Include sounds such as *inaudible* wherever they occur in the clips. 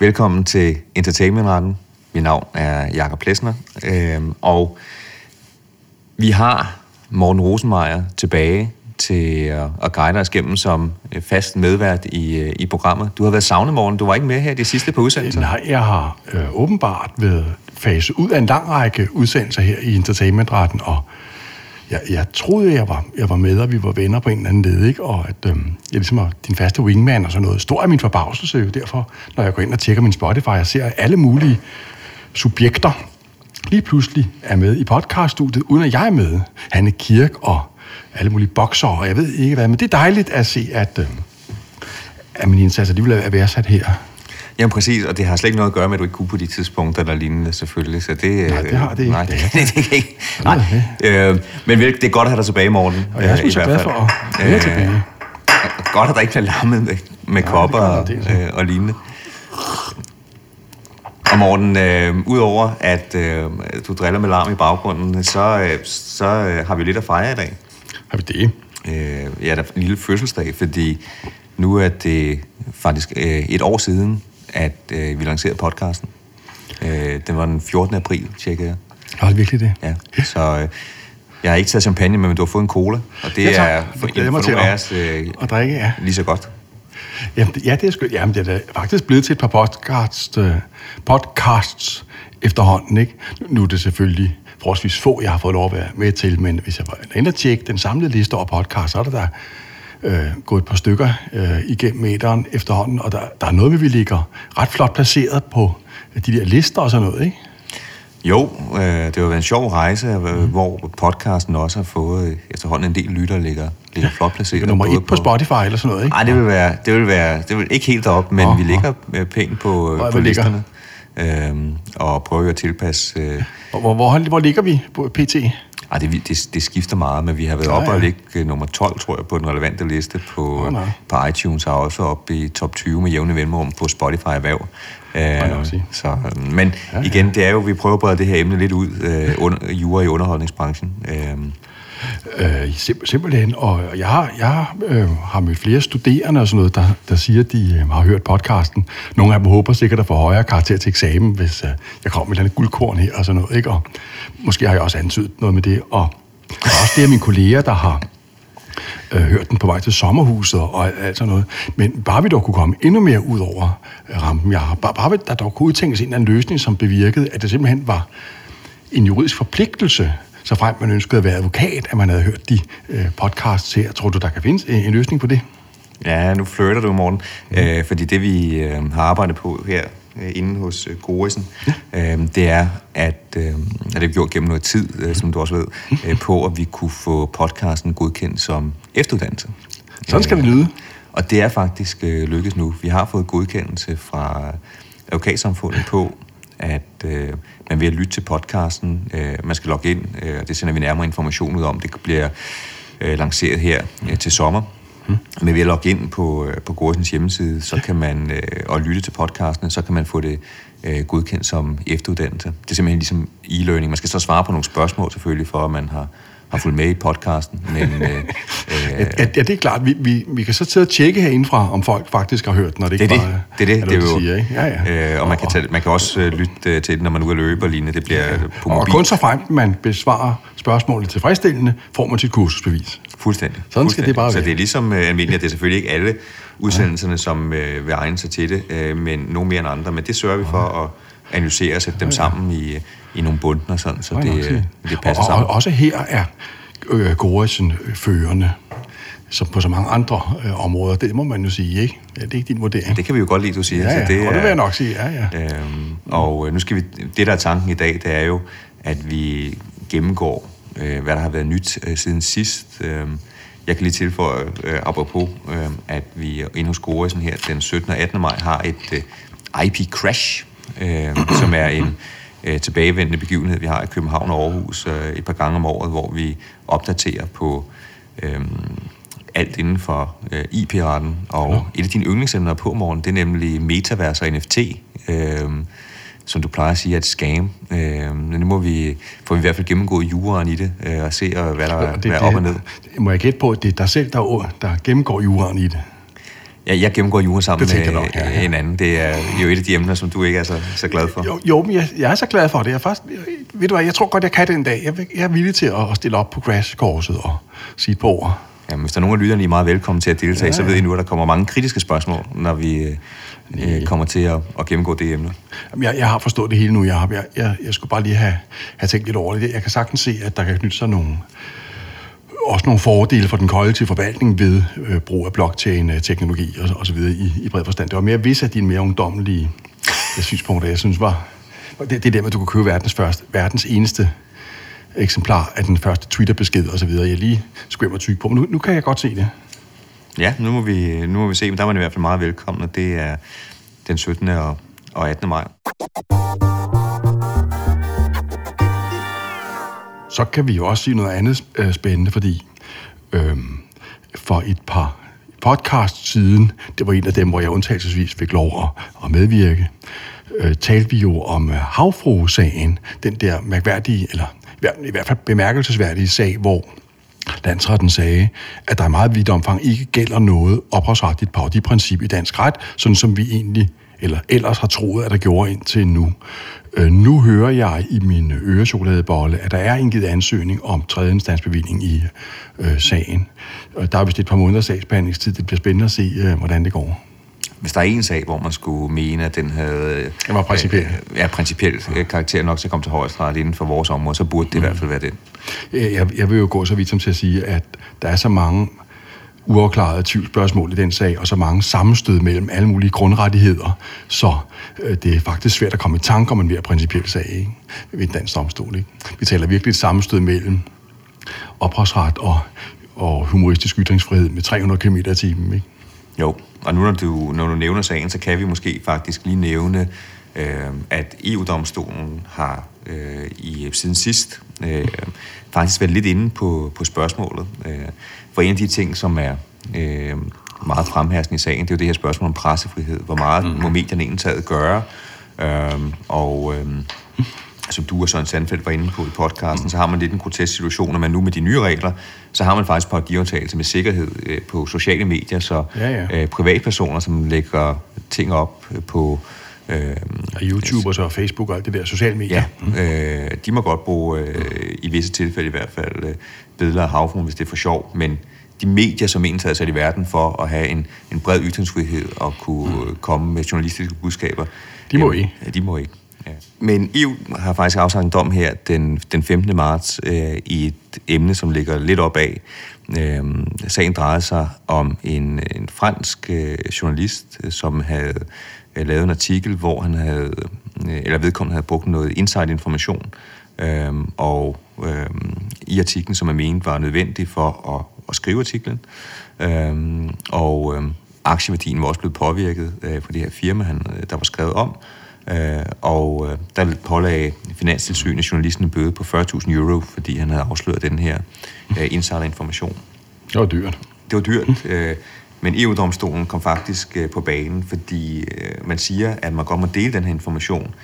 Velkommen til Entertainmentretten. Mit navn er Jakob Plesner, øh, og vi har Morten Rosenmeier tilbage til at, at guide os gennem som øh, fast medvært i, øh, i programmet. Du har været savnet, Morten. Du var ikke med her de sidste par udsendelser. Nej, jeg har øh, åbenbart været faset ud af en lang række udsendelser her i Entertainmentretten, og jeg, jeg troede, jeg var, jeg var med, og vi var venner på en eller anden led, ikke? og at øhm, jeg ligesom er din faste wingman og sådan noget. Stor er min forbavselse jo derfor, når jeg går ind og tjekker min Spotify, jeg ser alle mulige subjekter lige pludselig er med i podcaststudiet, uden at jeg er med. Hanne Kirk og alle mulige bokser, og jeg ved ikke hvad, men det er dejligt at se, at, øh, at min indsats de vil være sat her. Jamen præcis, og det har slet ikke noget at gøre med, at du ikke kunne på de tidspunkter, der lignende selvfølgelig. Så det, Nej, det har det ikke. Nej, det, det, det kan ikke. *laughs* Nej. Øh, men det er godt at have dig tilbage, Morten. Og jeg er øh, glad for at være tilbage. Godt, at der ikke bliver larmet med, med Ja, kopper er og, øh, og lignende. Og Morten, øh, udover at øh, du driller med larm i baggrunden, så, øh, så øh, har vi lidt at fejre i dag. Har vi det? Øh, ja, der er en lille fødselsdag, fordi nu er det faktisk øh, et år siden, at øh, vi lancerede podcasten. Øh, det var den 14. april, tjekkede jeg. Var det virkelig det? Ja, så øh, jeg har ikke taget champagne men du har fået en cola, og det Ja, tak. er for, for mig til at- os øh, at drikke, ja. lige så godt. Jamen, ja, det er sgu, jamen, det er faktisk blevet til et par podcasts, øh, podcasts efterhånden, ikke? Nu- Nu er det selvfølgelig forholdsvis få, jeg har fået lov at være med til, men hvis jeg var inde og tjekke den samlede liste over podcasts, så er der der øh, gået et par stykker øh, igennem meteren efterhånden, og der, der er noget, vi ligger ret flot placeret på de der lister og sådan noget, ikke? Jo, øh, det har været en sjov rejse, øh, hvor podcasten også har fået øh, efterhånden en del lytter, ligger, ligger flot placeret. Nummer både et på Spotify eller sådan noget, ikke? Nej, det vil være, det vil være, det vil ikke helt derop, men Nå, vi ligger øh, pænt på, Hvor øh, på vi ligger? listerne. Øhm, og prøver at tilpasse... Øh, Hvor, hvor, hvor, hvor ligger vi på PT? Ej, det, det, det skifter meget, men vi har været Ja, oppe og ja. ligge øh, nummer 12, tror jeg, på den relevante liste på, nå. på iTunes, og også oppe i top 20 med jævne mellemrum på Spotify Erhverv. Øh, så, øh, men Ja, ja. igen, det er jo, vi prøver at brede det her emne lidt ud, øh, under, jura i underholdningsbranchen. Øh, Øh, simp- simpelthen, og jeg har, jeg har, øh, har mødt flere studerende og sådan noget, der, der siger, at de øh, har hørt podcasten. Nogle af dem håber sikkert at få højere karakter til eksamen, hvis øh, jeg kommer med et eller andet guldkorn her og sådan noget. Ikke? Og måske har jeg også antydet noget med det. Og også det af mine kolleger, der har øh, hørt den på vej til sommerhuset og alt sådan noget. Men bare vi dog kunne komme endnu mere ud over rampen, jeg har, bare, bare vi- der dog kunne udtænkes en eller anden løsning, som bevirkede, at det simpelthen var en juridisk forpligtelse, så frem man ønskede at være advokat, at man havde hørt de øh, podcasts her. Tror du, der kan findes en, en løsning på det? Ja, nu flirter du, Morten. Mm. Øh, fordi det, vi øh, har arbejdet på her øh, inde hos øh, Gorisen, øh, det er, at, øh, at det vi gjort gennem noget tid, øh, som du også ved, øh, på at vi kunne få podcasten godkendt som efteruddannelse. Sådan skal det lyde. Og det er faktisk øh, lykkes nu. Vi har fået godkendelse fra advokatsamfundet på, at øh, man ved at lytte til podcasten, øh, man skal logge ind, øh, og det sender vi nærmere information ud om. Det bliver øh, lanceret her øh, til sommer. Mm. Men ved at logge ind på, øh, på Goresens hjemmeside, så kan man, øh, og lytte til podcasten, så kan man få det øh, godkendt som efteruddannelse. Det er simpelthen ligesom e-learning. Man skal så svare på nogle spørgsmål selvfølgelig, for at man har, har fulgt med i podcasten. Men, øh, øh, Ja, ja, det er klart. Vi, vi, vi kan så til at tjekke herindefra, om folk faktisk har hørt den, når det Det ikke er det. Det er det. er det er noget, jo, siger, ikke? Ja, ja. Øh, og man kan, tage, man kan også øh, lytte øh, til det, når man er ude at løbe og lignende. Det bliver på Og mobil. kun så frem, man besvarer spørgsmålet tilfredsstillende, får man sit kursusbevis. Fuldstændig. Sådan skal det bare Så være. det er ligesom øh, almindeligt, at det er selvfølgelig ikke alle udsendelserne, som øh, vil egne sig til det, øh, men nogle mere end andre. Men det sørger vi for at analysere og sætte dem sammen i, i nogle bundner, sådan, så det, øh, det passer og, sammen. Og, også her er øh, Goresen øh, førende, som på så mange andre øh, områder. Det må man jo sige, ikke? Ja, det er ikke din vurdering. Det kan vi jo godt lide, du siger. ja, ja, så det, og det er- vil jeg nok sige. Ja, ja. Øhm, og øh, nu skal vi, det der er tanken i dag, det er jo, at vi gennemgår, øh, hvad der har været nyt øh, siden sidst. Øhm, jeg kan lige tilføje, øh, apropos, øh, at vi inde hos Goresen her den 17. og 18. maj har et øh, IP Crash, øh, som er en øh, tilbagevendende begivenhed, vi har i København og Aarhus øh, et par gange om året, hvor vi opdaterer på øh, alt inden for øh, IP-retten. Og ja. et af dine yndlingsemner på morgen, det er nemlig metavers og NFT, øh, som du plejer at sige er et scam. Øh, men nu må vi, får vi i hvert fald gennemgået juraen i det, øh, og se, øh, hvad der er, det, hvad er op og ned. Det, må jeg gætte på, at det er dig selv, der, der gennemgår juraen i det? Ja, jeg gennemgår jura sammen med jeg nok, ja, ja. en anden. Det er jo et af de emner, som du ikke er så, så glad for. Jo, jo men jeg, jeg er så glad for det. Jeg, faktisk, ved du hvad, jeg tror godt, jeg kan det en dag. Jeg, vil- jeg er villig til at, stille op på crashkorset og sige et par ord. Jamen, hvis der er nogen af lytterne, I er meget velkommen til at deltage, ja, Ja, så ved I nu, at der kommer mange kritiske spørgsmål, når vi øh, øh, kommer til at, at gennemgå det emne. Jamen, jeg, jeg har forstået det hele nu. Jeg, har, jeg, jeg, jeg skulle bare lige have, have tænkt lidt over det. Jeg kan sagtens se, at der kan knytte sig nogle, også nogle fordele for den kollektive forvaltning ved øh, brug af blockchain-teknologi og, og så videre i, i bred forstand. Det var mere visse af dine mere ungdommelige øh, synspunkter, jeg synes var... Det, det er der med, at du kunne købe verdens, første, verdens eneste eksemplar af den første Twitter-besked og så videre. Jeg lige skulle mig tyk på, men nu, nu kan jeg godt se det. Ja, nu må vi, nu må vi se, men der var man i hvert fald meget velkommen, og det er den 17. og, og 18. maj. Så kan vi jo også sige noget andet øh, spændende, fordi øh, for et par podcast siden, det var en af dem, hvor jeg undtagelsesvis fik lov at, at medvirke, øh, talte vi jo om øh, havfruesagen, den der mærkværdige, eller i hvert- i hvert fald bemærkelsesværdige sag, hvor landsretten sagde, at der i meget vidt omfang ikke gælder noget ophavsretligt parodiprincip i dansk ret, sådan som vi egentlig eller ellers har troet, at der gjorde indtil nu. Øh, nu hører jeg i min ørechokoladebolle, at der er indgivet ansøgning om tredje instansbevilling i øh, sagen. Og Der er vist et par måneder sagsbehandlingstid. Det bliver spændende at se, øh, hvordan det går. Hvis der er en sag, hvor man skulle mene, at den havde... Den var principiel. Øh, ja, principielt øh, karakter nok til at komme til højesteret inden for vores område, så burde det mm. i hvert fald være den. Øh, Jeg, jeg vil jo gå så vidt som til at sige, at der er så mange uafklarede tvivlsspørgsmål i den sag, og så mange sammenstød mellem alle mulige grundrettigheder, så øh, det er faktisk svært at komme i tanke om en mere principiel sag ikke? ved en dansk domstol. Ikke? Vi taler virkelig et sammenstød mellem ophavsret og, og humoristisk ytringsfrihed med 300 km i timen. Ikke? Jo, og nu når du, når du nævner sagen, så kan vi måske faktisk lige nævne, øh, at EU-domstolen har øh, i siden sidst øh, faktisk været lidt inde på, på spørgsmålet. Øh, for en af de ting, som er øh, meget fremherskende i sagen, det er jo det her spørgsmål om pressefrihed. Hvor meget mm. må medierne egentlig gøre? Øh, og... Øh, som du og Søren Sandfeldt var inde på i podcasten, så har man lidt en grotesk situation, når man nu med de nye regler, så har man faktisk parodiaftagelse med sikkerhed øh, på sociale medier, så Ja, ja. Øh, privatpersoner, som lægger ting op øh, på... Øh, Og YouTube og så Facebook og alt det der sociale medier. Ja, øh, de må godt bruge, øh, i visse tilfælde i hvert fald, øh, billeder af havfruen, hvis det er for sjov, men de medier, som egentlig er sat i verden for at have en, en bred ytringsfrihed og kunne mm. komme med journalistiske budskaber, De må ikke. Ja, de må ikke. Ja. Men EU har faktisk afsagt en dom her den, den 15. marts øh, i et emne, som ligger lidt op af. Øh, sagen drejede sig om en, en fransk øh, journalist, øh, som havde lavet en artikel, hvor han havde, øh, eller vedkommende havde brugt noget inside-information, øh, og øh, i artiklen, som er ment var nødvendig for at, at skrive artiklen. Øh, og øh, aktieværdien var også blevet påvirket øh, på det her firma, han, øh, der var skrevet om. Øh, og øh, der pålagde Finanstilsynet journalisten en bøde på 40.000 euro, fordi han havde afsløret den her øh, insiderinformation. Det var dyrt. Det var dyrt, *laughs* øh, men EU-domstolen kom faktisk øh, på banen, fordi øh, man siger, at man godt må dele den her information,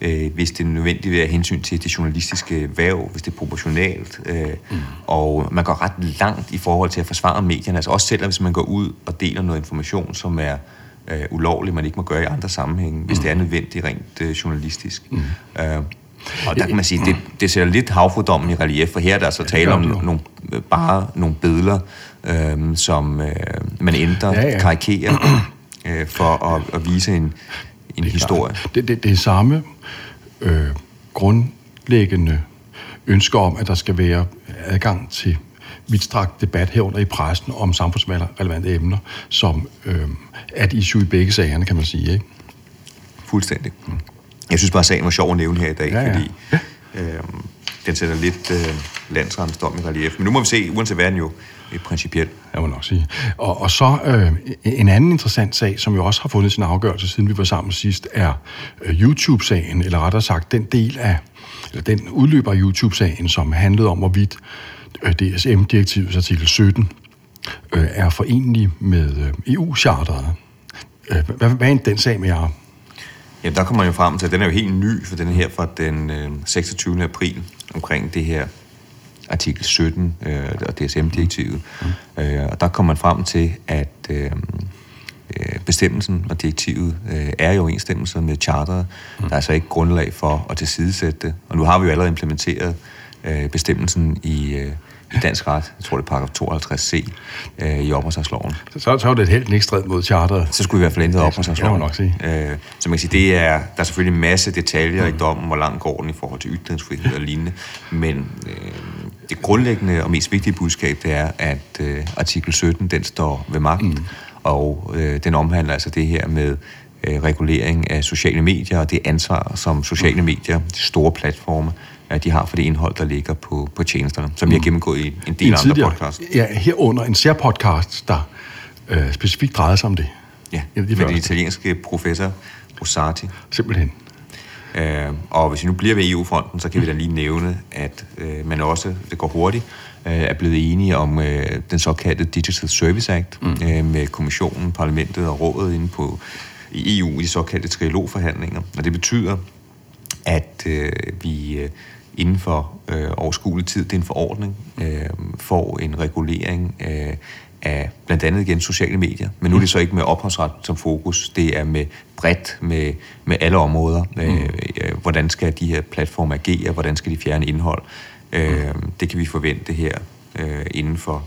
øh, hvis det er nødvendigt ved at hensyn til det journalistiske værv, hvis det er proportionalt. Øh, mm. Og man går ret langt i forhold til at forsvare medierne, altså også selv hvis man går ud og deler noget information, som er øh, ulovlig, man ikke må gøre i andre sammenhænge, hvis det er nødvendigt rent øh, journalistisk. Mm. Øh, og der kan man sige, det, det sætter lidt havfrudommen i relief, for her er der altså tale om det nogle, øh, bare nogle billeder, øh, som øh, man ændrer, Ja, ja, karikerer, *clears throat* øh, for at, at vise en, en historie. Det, det, det er samme øh, grundlæggende ønsker om, at der skal være adgang til vidtstrakt debat herunder i pressen om samfundsrelevante emner, som øh, et issue i begge sagerne, kan man sige. Ikke? Fuldstændig. Jeg synes bare, at sagen var sjov at nævne her i dag, Ja, ja. fordi øh, den sætter lidt øh, landsrettens dom i relief. Men nu må vi se, uanset hvad den jo principielt. Jeg må nok sige. Og, og så øh, en anden interessant sag, som jo også har fundet sin afgørelse, siden vi var sammen sidst, er øh, YouTube-sagen, eller rettere sagt den del af, eller den udløber af YouTube-sagen, som handlede om, hvorvidt øh, DSM-direktivets artikel 17 øh, er forenelig med øh, EU-charteret. Øh, hvad, hvad er den sag med jer? Jamen, der kommer man jo frem til, at den er jo helt ny, for den er her fra den øh, 26. april, omkring det her artikel 17 øh, og DSM-direktivet. Mm. Øh, og der kommer man frem til, at øh, øh, bestemmelsen og direktivet øh, er i overensstemmelse med charteret. Mm. Der er altså ikke grundlag for at tilsidesætte det. Og nu har vi jo allerede implementeret øh, bestemmelsen i, øh, i dansk ret, jeg tror det er paragraf 52c øh, i opholdsretsloven. Så, så, så er det et helt ikke strid mod charteret. Så skulle vi i hvert fald ændre opholdsretsloven. nok sige. Øh, så man kan sige, det er, der er selvfølgelig en masse detaljer mm. i dommen, hvor langt går den i forhold til ytringsfrihed og lignende, men øh, det grundlæggende og mest vigtige budskab, det er, at øh, artikel 17, den står ved magt, mm. og øh, den omhandler altså det her med øh, regulering af sociale medier, og det ansvar, som sociale medier, de store platforme, at de har for det indhold, der ligger på, på tjenesterne, som mm. vi har mm. gennemgået i en del andre podcasts. Ja, herunder en særpodcast, der øh, specifikt drejer sig om det. Ja, de med den italienske professor Rosati. Simpelthen. Øh, og hvis vi nu bliver ved EU-fronten, så kan vi da lige nævne, at øh, man også, det går hurtigt, øh, er blevet enige om øh, den såkaldte Digital Service Act mm. øh, med kommissionen, parlamentet og rådet inde på i EU i de såkaldte trilogforhandlinger. Og det betyder, at øh, vi øh, inden for øh, overskuelig tid, det er en forordning, øh, får en regulering øh, af blandt andet igen sociale medier. Men nu er det så ikke med ophavsret som fokus, det er med bredt med, med alle områder. Mm. Øh, hvordan skal de her platforme agere, hvordan skal de fjerne indhold. Øh, mm. Det kan vi forvente her øh, inden for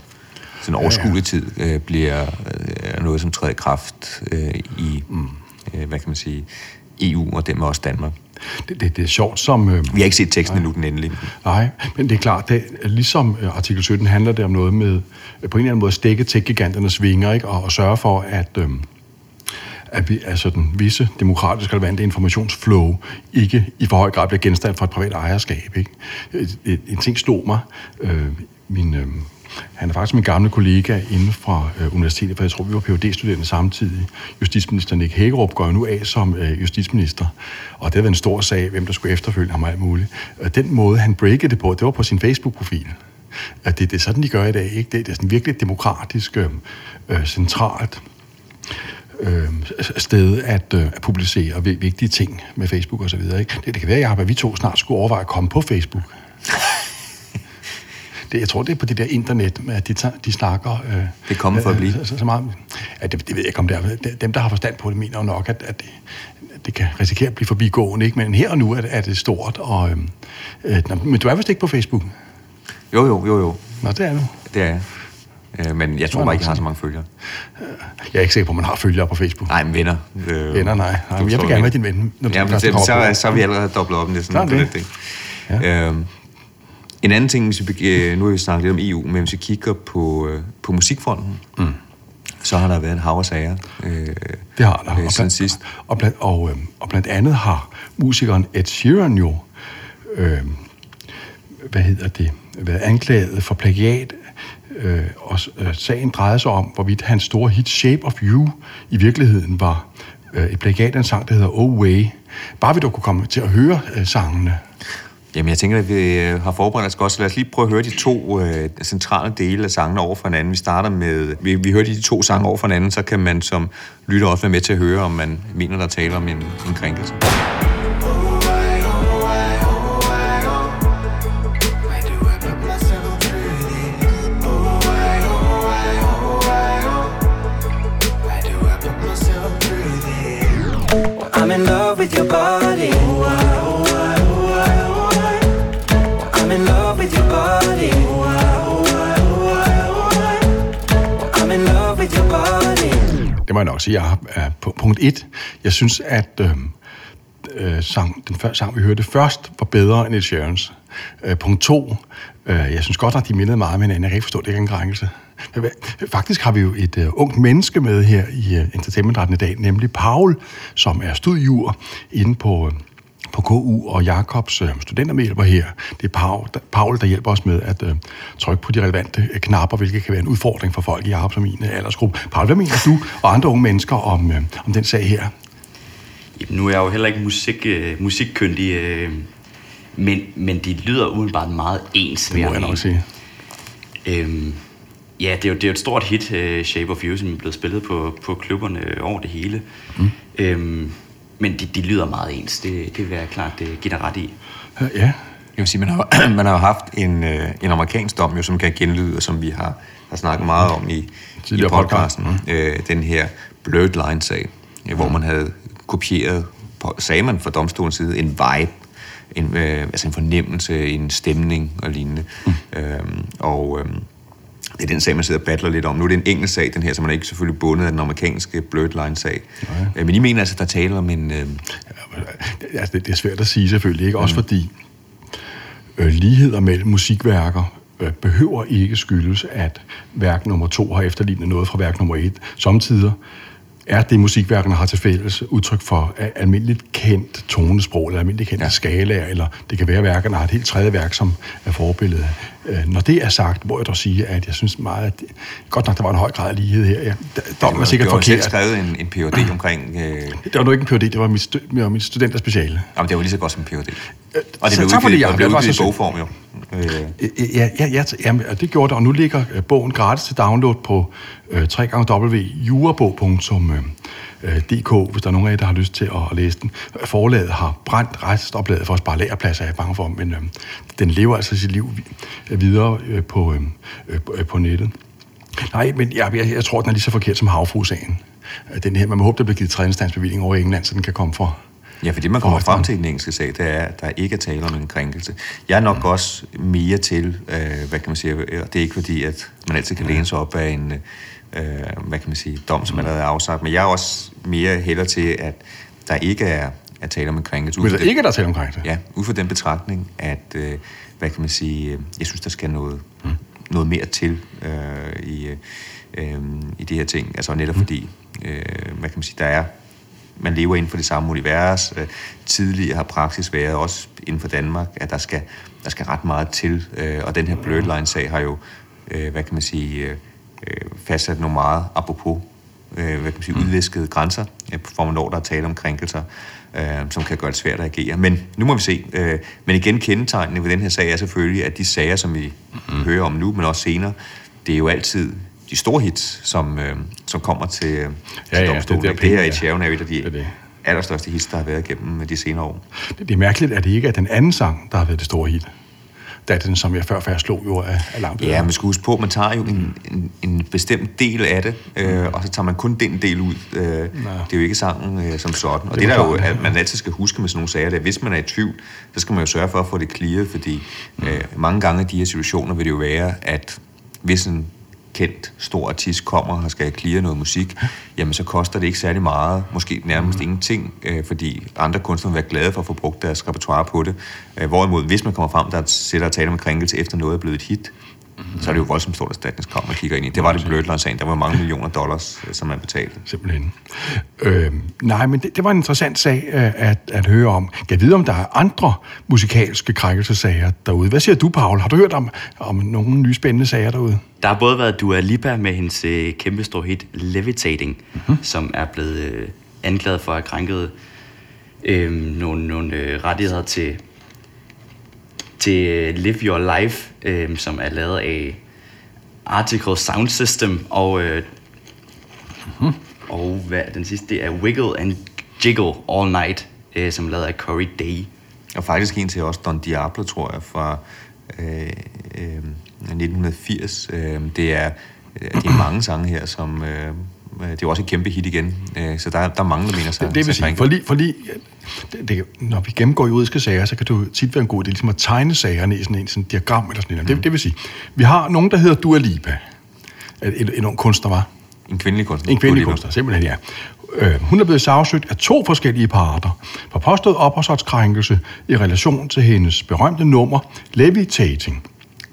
sådan overskuelig tid øh, bliver øh, noget, som træder i kraft øh, i, mm. øh, hvad kan man sige, EU og dermed også Danmark. Det, det, det er sjovt som... Øh, Vi har ikke set teksten endnu, den endelige. Nej, men det er klart, det, ligesom øh, artikel 17 handler det om noget med, øh, på en eller anden måde, stikke tech-giganternes vinger, ikke? Og, og sørge for, at... Øh, at vi, altså den visse demokratisk relevante informationsflow ikke i for høj grad bliver genstand for et privat ejerskab. Ikke? En ting stod mig. Øh, min, øh, han er faktisk min gamle kollega inden fra øh, universitetet, for jeg tror, vi var phd studerende samtidig. Justitsminister Nick Hækkerup går jo nu af som øh, justitsminister, og det har været en stor sag, hvem der skulle efterfølge ham og alt muligt. Og den måde, han breakede det på, det var på sin Facebook-profil. At det, det er sådan, de gør i dag. Ikke? Det, det er sådan virkelig demokratisk, øh, øh, centralt øh, sted at, øh, at publicere vigtige ting med Facebook osv. Det, det kan være, at vi to snart skulle overveje at komme på Facebook det, jeg tror, det er på det der internet, at de, de snakker... Øh, det er kommet for at blive. Så, så, så meget, ja, det, det ved jeg ikke om det er. Dem, der har forstand på det, mener jo nok, at, at det, det kan risikere at blive forbigående, ikke? men her og nu er det, er det stort. Og, øh, øh, men du er vist ikke på Facebook? Jo, jo, jo, jo. Nå, det er du. Det er jeg. Øh, men jeg tror bare ikke, jeg har så mange følgere. Jeg er ikke sikker på, at man har følgere på Facebook. Nej, men venner. Øh, venner, nej. nej men jeg vil gerne være din ven. Når ja, men det, så, så, er vi allerede dobblet op. Det er sådan, det. Ja. Øhm, en anden ting, hvis vi, øh, nu har vi snakket lidt om EU, men hvis vi kigger på, øh, på musikfronten, mm. så har der været en hav sager øh, det har der. Øh, siden blandt, sidst. Og blandt, og, øh, og blandt andet har musikeren Ed Sheeran jo, øh, hvad hedder det, været anklaget for plagiat, øh, og øh, sagen drejede sig om, hvorvidt hans store hit Shape of You i virkeligheden var øh, et plagiat af en sang, der hedder Oh Way. Bare vi dog kunne komme til at høre øh, sangene. Jamen, jeg tænker, at vi øh, har forberedt os godt, så lad os lige prøve at høre de to øh, centrale dele af sangene over for hinanden. Vi starter med, vi, vi hører de to sange over for hinanden, så kan man som lytter også være med til at høre, om man mener, der taler om en, en krænkelse. I'm in love with your body. I'm in love with your body. I'm in love with your body. det må jeg nok sige, jeg er på punkt 1. Jeg synes, at øh, øh, sang, den før, sang, vi hørte først, var bedre end Ed Sheeran's. Øh, punkt 2. Øh, jeg synes godt, at de mindede meget om hinanden. Jeg kan ikke forstå, det er ikke en krænkelse. Faktisk har vi jo et øh, ungt menneske med her i øh, Entertainmentretten i dag, nemlig Paul, som er studiejur inde på, Øh, på KU, og Jakobs øh, studentermedhjælper her, det er Paul, der, Paul, der hjælper os med at øh, trykke på de relevante øh, knapper, hvilket kan være en udfordring for folk i Jakobs og min øh, aldersgruppe. Paul, hvad mener du og andre unge mennesker om, øh, om den sag her? Jamen, nu er jeg jo heller ikke musik, øh, musikkyndig, øh, men, men de lyder udenbart meget ens. Det må jeg nok sige. Øhm, ja, det er, jo, det er jo et stort hit, uh, Shape of You, som er blevet spillet på, på klubberne over det hele. Mm. Øhm, men de, de lyder meget ens. Det, det vil jeg klart det give dig ret i. Ja. Jeg vil sige, man har, *clears throat* man har haft en, øh, en amerikansk dom, jo, som kan genlyde, og som vi har, har snakket meget om i, i podcasten. Mm. Øh, den her Blurred Line-sag, mm. hvor man havde kopieret, på, sagde man fra domstolens side, en vibe, en, øh, altså en fornemmelse, en stemning og lignende. Mm. Øhm, og øhm, det er den sag, man sidder og battler lidt om. Nu er det en engelsk sag, den her, så man er ikke selvfølgelig bundet af den amerikanske Blurred Line-sag. Øh, men I mener altså, der taler om en... Øh... Ja, altså, det, det er svært at sige selvfølgelig, ikke? Også mm. fordi øh, ligheder mellem musikværker øh, behøver ikke skyldes, at værk nummer to har efterlignet noget fra værk nummer et. Samtidig er det, musikværkerne har til fælles udtryk for almindeligt kendt tonesprog, eller almindeligt kendte ja. skalaer, eller det kan være, at værkerne har et helt tredje værk, som er forbilledet. Øh, når det er sagt, må jeg dog sige, at jeg synes meget, at det, godt nok, der var en høj grad af lighed her. Ja, der, var sikkert forkert. Du har skrevet en, en Ph.D. *clears throat* omkring... Øh... Det var nu ikke en Ph.D., det var mit, stu- mit studenterspeciale. Jamen, det var lige så godt som en Ph.D. Øh, og det blev udgivet, det, blev udgivet i bogform, jo. Øh. Ja, ja, ja, ja, og det gjorde det, og nu ligger bogen gratis til download på øh, www.jurabog.dk, hvis der er nogen af jer, der har lyst til at, læse den. Forlaget har brændt rejstoplaget for at spare lagerpladser, jeg er bange for, men øh, den lever altså sit liv videre øh, på, øh, øh, på nettet. Nej, men jeg, jeg, jeg tror, den er lige så forkert som havfrusagen. Den her, man må håbe, der bliver givet tredjeinstansbevilling over i England, så den kan komme fra, Ja, for det man kommer frem til i den engelske sag, det er, at der ikke er tale om en krænkelse. Jeg er nok mm. også mere til, øh, hvad kan man sige, og det er ikke fordi, at man altid kan læne sig op af en, øh, hvad kan man sige, dom, som allerede er afsagt, men jeg er også mere heller til, at der ikke er, er tale om en krænkelse. Men der ikke er der tale om krænkelse? Ja, ud fra den betragtning, at, øh, hvad kan man sige, jeg synes, der skal noget, mm. noget mere til øh, i, øh, i de her ting. Altså netop mm. fordi, øh, hvad kan man sige, der er man lever inden for det samme univers. Øh, tidligere har praksis været også inden for Danmark, at der skal, der skal ret meget til. Øh, og den her Blurred Line-sag har jo, øh, hvad kan man sige, fastsat nogle meget, apropos, hvad kan man sige, mm. udviskede grænser, for hvornår der er tale om krænkelser, som kan gøre det svært at agere. Men nu må vi se. Men igen, kendetegnene ved den her sag er selvfølgelig, at de sager, som vi mm. hører om nu, men også senere, det er jo altid de store hits, som, øh, som kommer til, ja, til ja, domstolen. Det, det, det her i Tjerven er jo et af de det, det. allerstørste hits, der har været gennem de senere år. Det, det er mærkeligt, at det ikke er den anden sang, der har været det store hit. Da den, som jeg før fastslog, jo er, er langt. Ja, man skal huske på, man tager jo en, en, en bestemt del af det, øh, og så tager man kun den del ud. Øh, det er jo ikke sangen øh, som sådan. Og det, det der jo, at man altid skal huske med sådan nogle sager, det er, hvis man er i tvivl, så skal man jo sørge for at få det clearet, fordi øh, mange gange i de her situationer vil det jo være, at hvis en kendt, stor artist kommer og skal clear noget musik, jamen så koster det ikke særlig meget, måske nærmest mm. ingenting, øh, fordi andre kunstnere vil være glade for at få brugt deres repertoire på det. Øh, hvorimod, hvis man kommer frem, der sætter at tale om krænkelse efter noget er blevet et hit, mm-hmm. så er det jo voldsomt stort erstatningskrav, man kigger ind i. Det var det Blødland-sagen. Der var mange millioner dollars, øh, som man betalte. Simpelthen. Øh, nej, men det, det var en interessant sag øh, at, at høre om. Kan jeg vide, om der er andre musikalske krænkelsesager derude? Hvad siger du, Paul? Har du hørt om, om nogle nye spændende sager derude? Der har både været Dua Lipa med hendes øh, kæmpe store hit Levitating, mm-hmm. som er blevet øh, anklaget for at have krænket øh, nogle, nogle øh, rettigheder til til Live Your Life, øh, som er lavet af Article Sound System, og, øh, mm-hmm. og hvad den sidste, det er Wiggle and Jiggle All Night, øh, som er lavet af Corey Day. Og faktisk en til også Don Diablo, tror jeg, fra øh, øh, 1980. Øh, det, er, øh, det er mange sange her, som... Øh, det er jo også et kæmpe hit igen, øh, så der, der mangler mener sig. Det, det vil sige, for lige, for lige det, det, når vi gennemgår juridiske sager, så kan du tit være en god idé ligesom at tegne sagerne i sådan en sådan diagram eller sådan noget. Mm. Det, det vil sige, vi har nogen, der hedder Dua Lipa. En, en, en ung kunstner, var. En kvindelig kunstner. En kvindelig kunstner, simpelthen, ja. Øh, hun er blevet sagsøgt af to forskellige parter for påstået opholdskrænkelse i relation til hendes berømte nummer Levitating.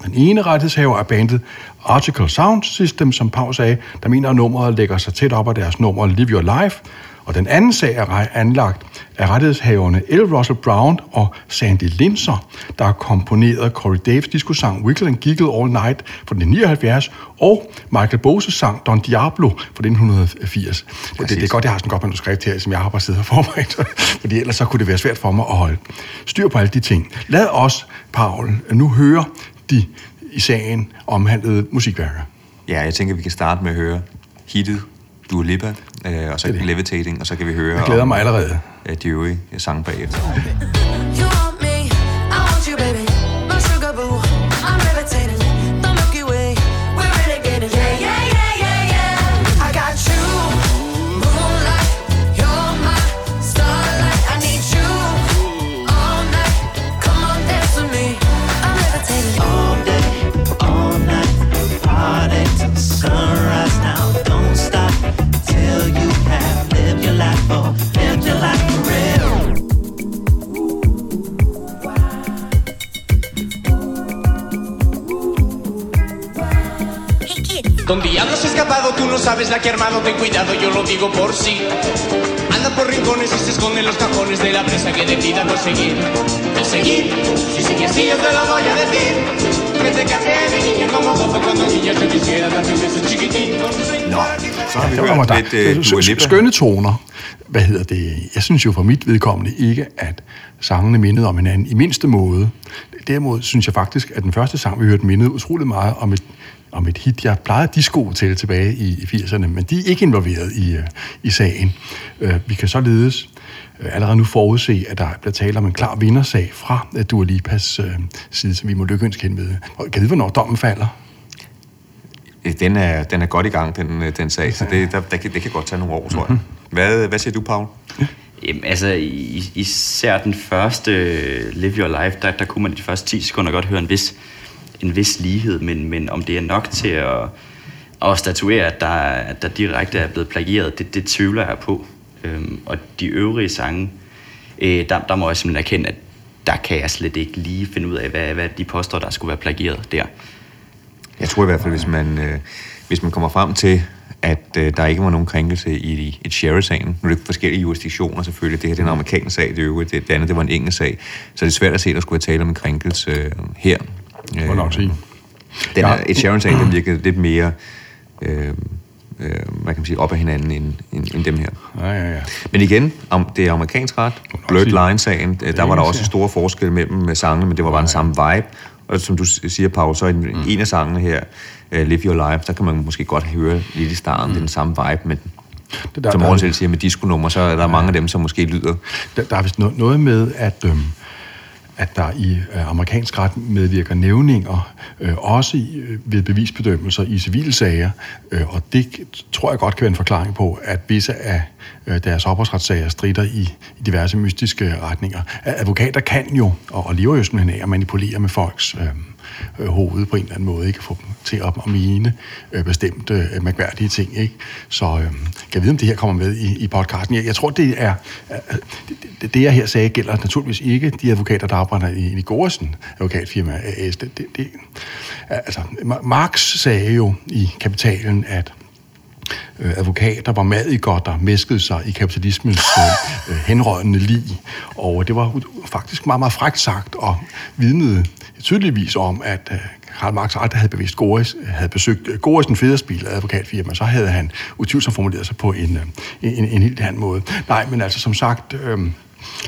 Den ene rettighedshaver er bandet Article Sound System, som Pau sagde, der mener, at nummeret lægger sig tæt op af deres nummer Live Your Life. Og den anden sag er anlagt af rettighedshaverne L. Russell Brown og Sandy Linzer, der har komponeret Corey Daves disco-sang Wiggle and Giggle All Night fra 1979, og Michael Boses sang Don Diablo fra 1980. Det, det, er godt, jeg har sådan godt manuskript her, som jeg har bare siddet og forberedt, fordi ellers så kunne det være svært for mig at holde styr på alle de ting. Lad os, Paul, nu høre de i sagen omhandlede musikværker. Ja, jeg tænker, vi kan starte med at høre hittet Dua Lipa, øh, og så det det. Levitating, og så kan vi høre jeg glæder om, mig allerede. Øh, de øvrige sange bagefter. No que armado, ten cuidado, yo lo digo por sí. Anda por rincones y se esconde en los cajones de la presa que decida no seguir. El seguir, si sigue así yo te lo voy a decir. Que te casé de niña como gozo cuando niña yo quisiera darte un beso chiquitín con Nå, så har vi Det var hørt der. lidt uh, Dua. Skønne toner. Hvad hedder det? Jeg synes jo for mit vedkommende ikke, at sangene mindede om hinanden i mindste måde. Derimod synes jeg faktisk, at den første sang, vi hørte, mindede utrolig meget om om et hit, jeg plejede disco til tilbage i, i 80'erne, men de er ikke involveret i, øh, i sagen. Øh, Vi kan således øh, allerede nu forudse, at der bliver tale om en klar vindersag fra Dua Lipas side, som vi må lykkeønske hende med. Og Kan vide, hvornår dommen falder? Den er, den er godt i gang, den, den sag, så det, der, der, kan- det kan godt tage nogle år, tror jeg. Hvad, hvad siger du, Paul? Jamen, altså, i- især den første Live Your Life, der, der kunne man de første 10 sekunder godt høre en vis, en vis lighed, men, men om det er nok til at, at statuere, at der, at der direkte er blevet plagieret, det, det tvivler jeg på. Øhm, og de øvrige sange, øh, der, der må jeg simpelthen erkende, at der kan jeg slet ikke lige finde ud af, hvad, hvad de påstår, der skulle være plagieret der. Jeg tror i hvert fald, hvis man, øh, hvis man kommer frem til, at øh, der ikke var nogen krænkelse i et Sherry-sagen. Nu er det forskellige jurisdiktioner selvfølgelig. Det her det er en amerikansk sag, det øvrigt. Det, det andet det var en engelsk sag. Så det er svært at se, at der skulle være tale om en krænkelse øh, her. Det må jeg nok sige. Den Ja. er, et Sharon-sagen, den virker lidt mere, øh, øh, hvad kan man sige, op ad hinanden end, end, end dem her. Ja, ja, ja. Men igen, om det er amerikansk ret, Blurred. Line-sagen, øh, der var der også ja. store forskelle mellem øh, sangene, men det var bare den samme vibe. Og som du siger, Paul, så en, mm. en af sangene her, uh, Live Your Life, der kan man måske godt høre lidt i starten, mm. det er den samme vibe, men Det der- som Morten selv siger, med disco så er der mange af dem, som måske lyder Der, der er vist no- noget med, at, øhm, at der i øh, amerikansk ret medvirker nævninger, øh, også i, øh, ved bevisbedømmelser i civile sager, øh, og det tror jeg godt kan være en forklaring på, at visse af øh, deres opholdsretssager strider i, i diverse mystiske retninger. Advokater kan jo, og, og lever jo simpelthen af at manipulere med folks øh, øh, hoved på en eller anden måde, ikke? Få dem til at, at mene øh, bestemte øh, mærkværdige ting, ikke? Så øh, kan jeg vide, om det her kommer med i, i podcasten. Jeg, jeg tror, det er... Øh, det, det, jeg her sagde, gælder naturligvis ikke de advokater, der arbejder i, i Gorsen advokatfirma AS. Det, det, det, altså, Marx sagde jo i Kapitalen, at øh, advokater var madikker, der mæskede sig i kapitalismens øh, øh henrørende lig. Og det var faktisk meget, meget frækt sagt, og vidnede tydeligvis om, at øh, Karl Marx aldrig havde bevidst Goris, øh, havde besøgt øh, Goris, den Federspil advokatfirma, så havde han utvivlsomt formuleret sig på en, en, en helt anden måde. Nej, men altså som sagt... Øh,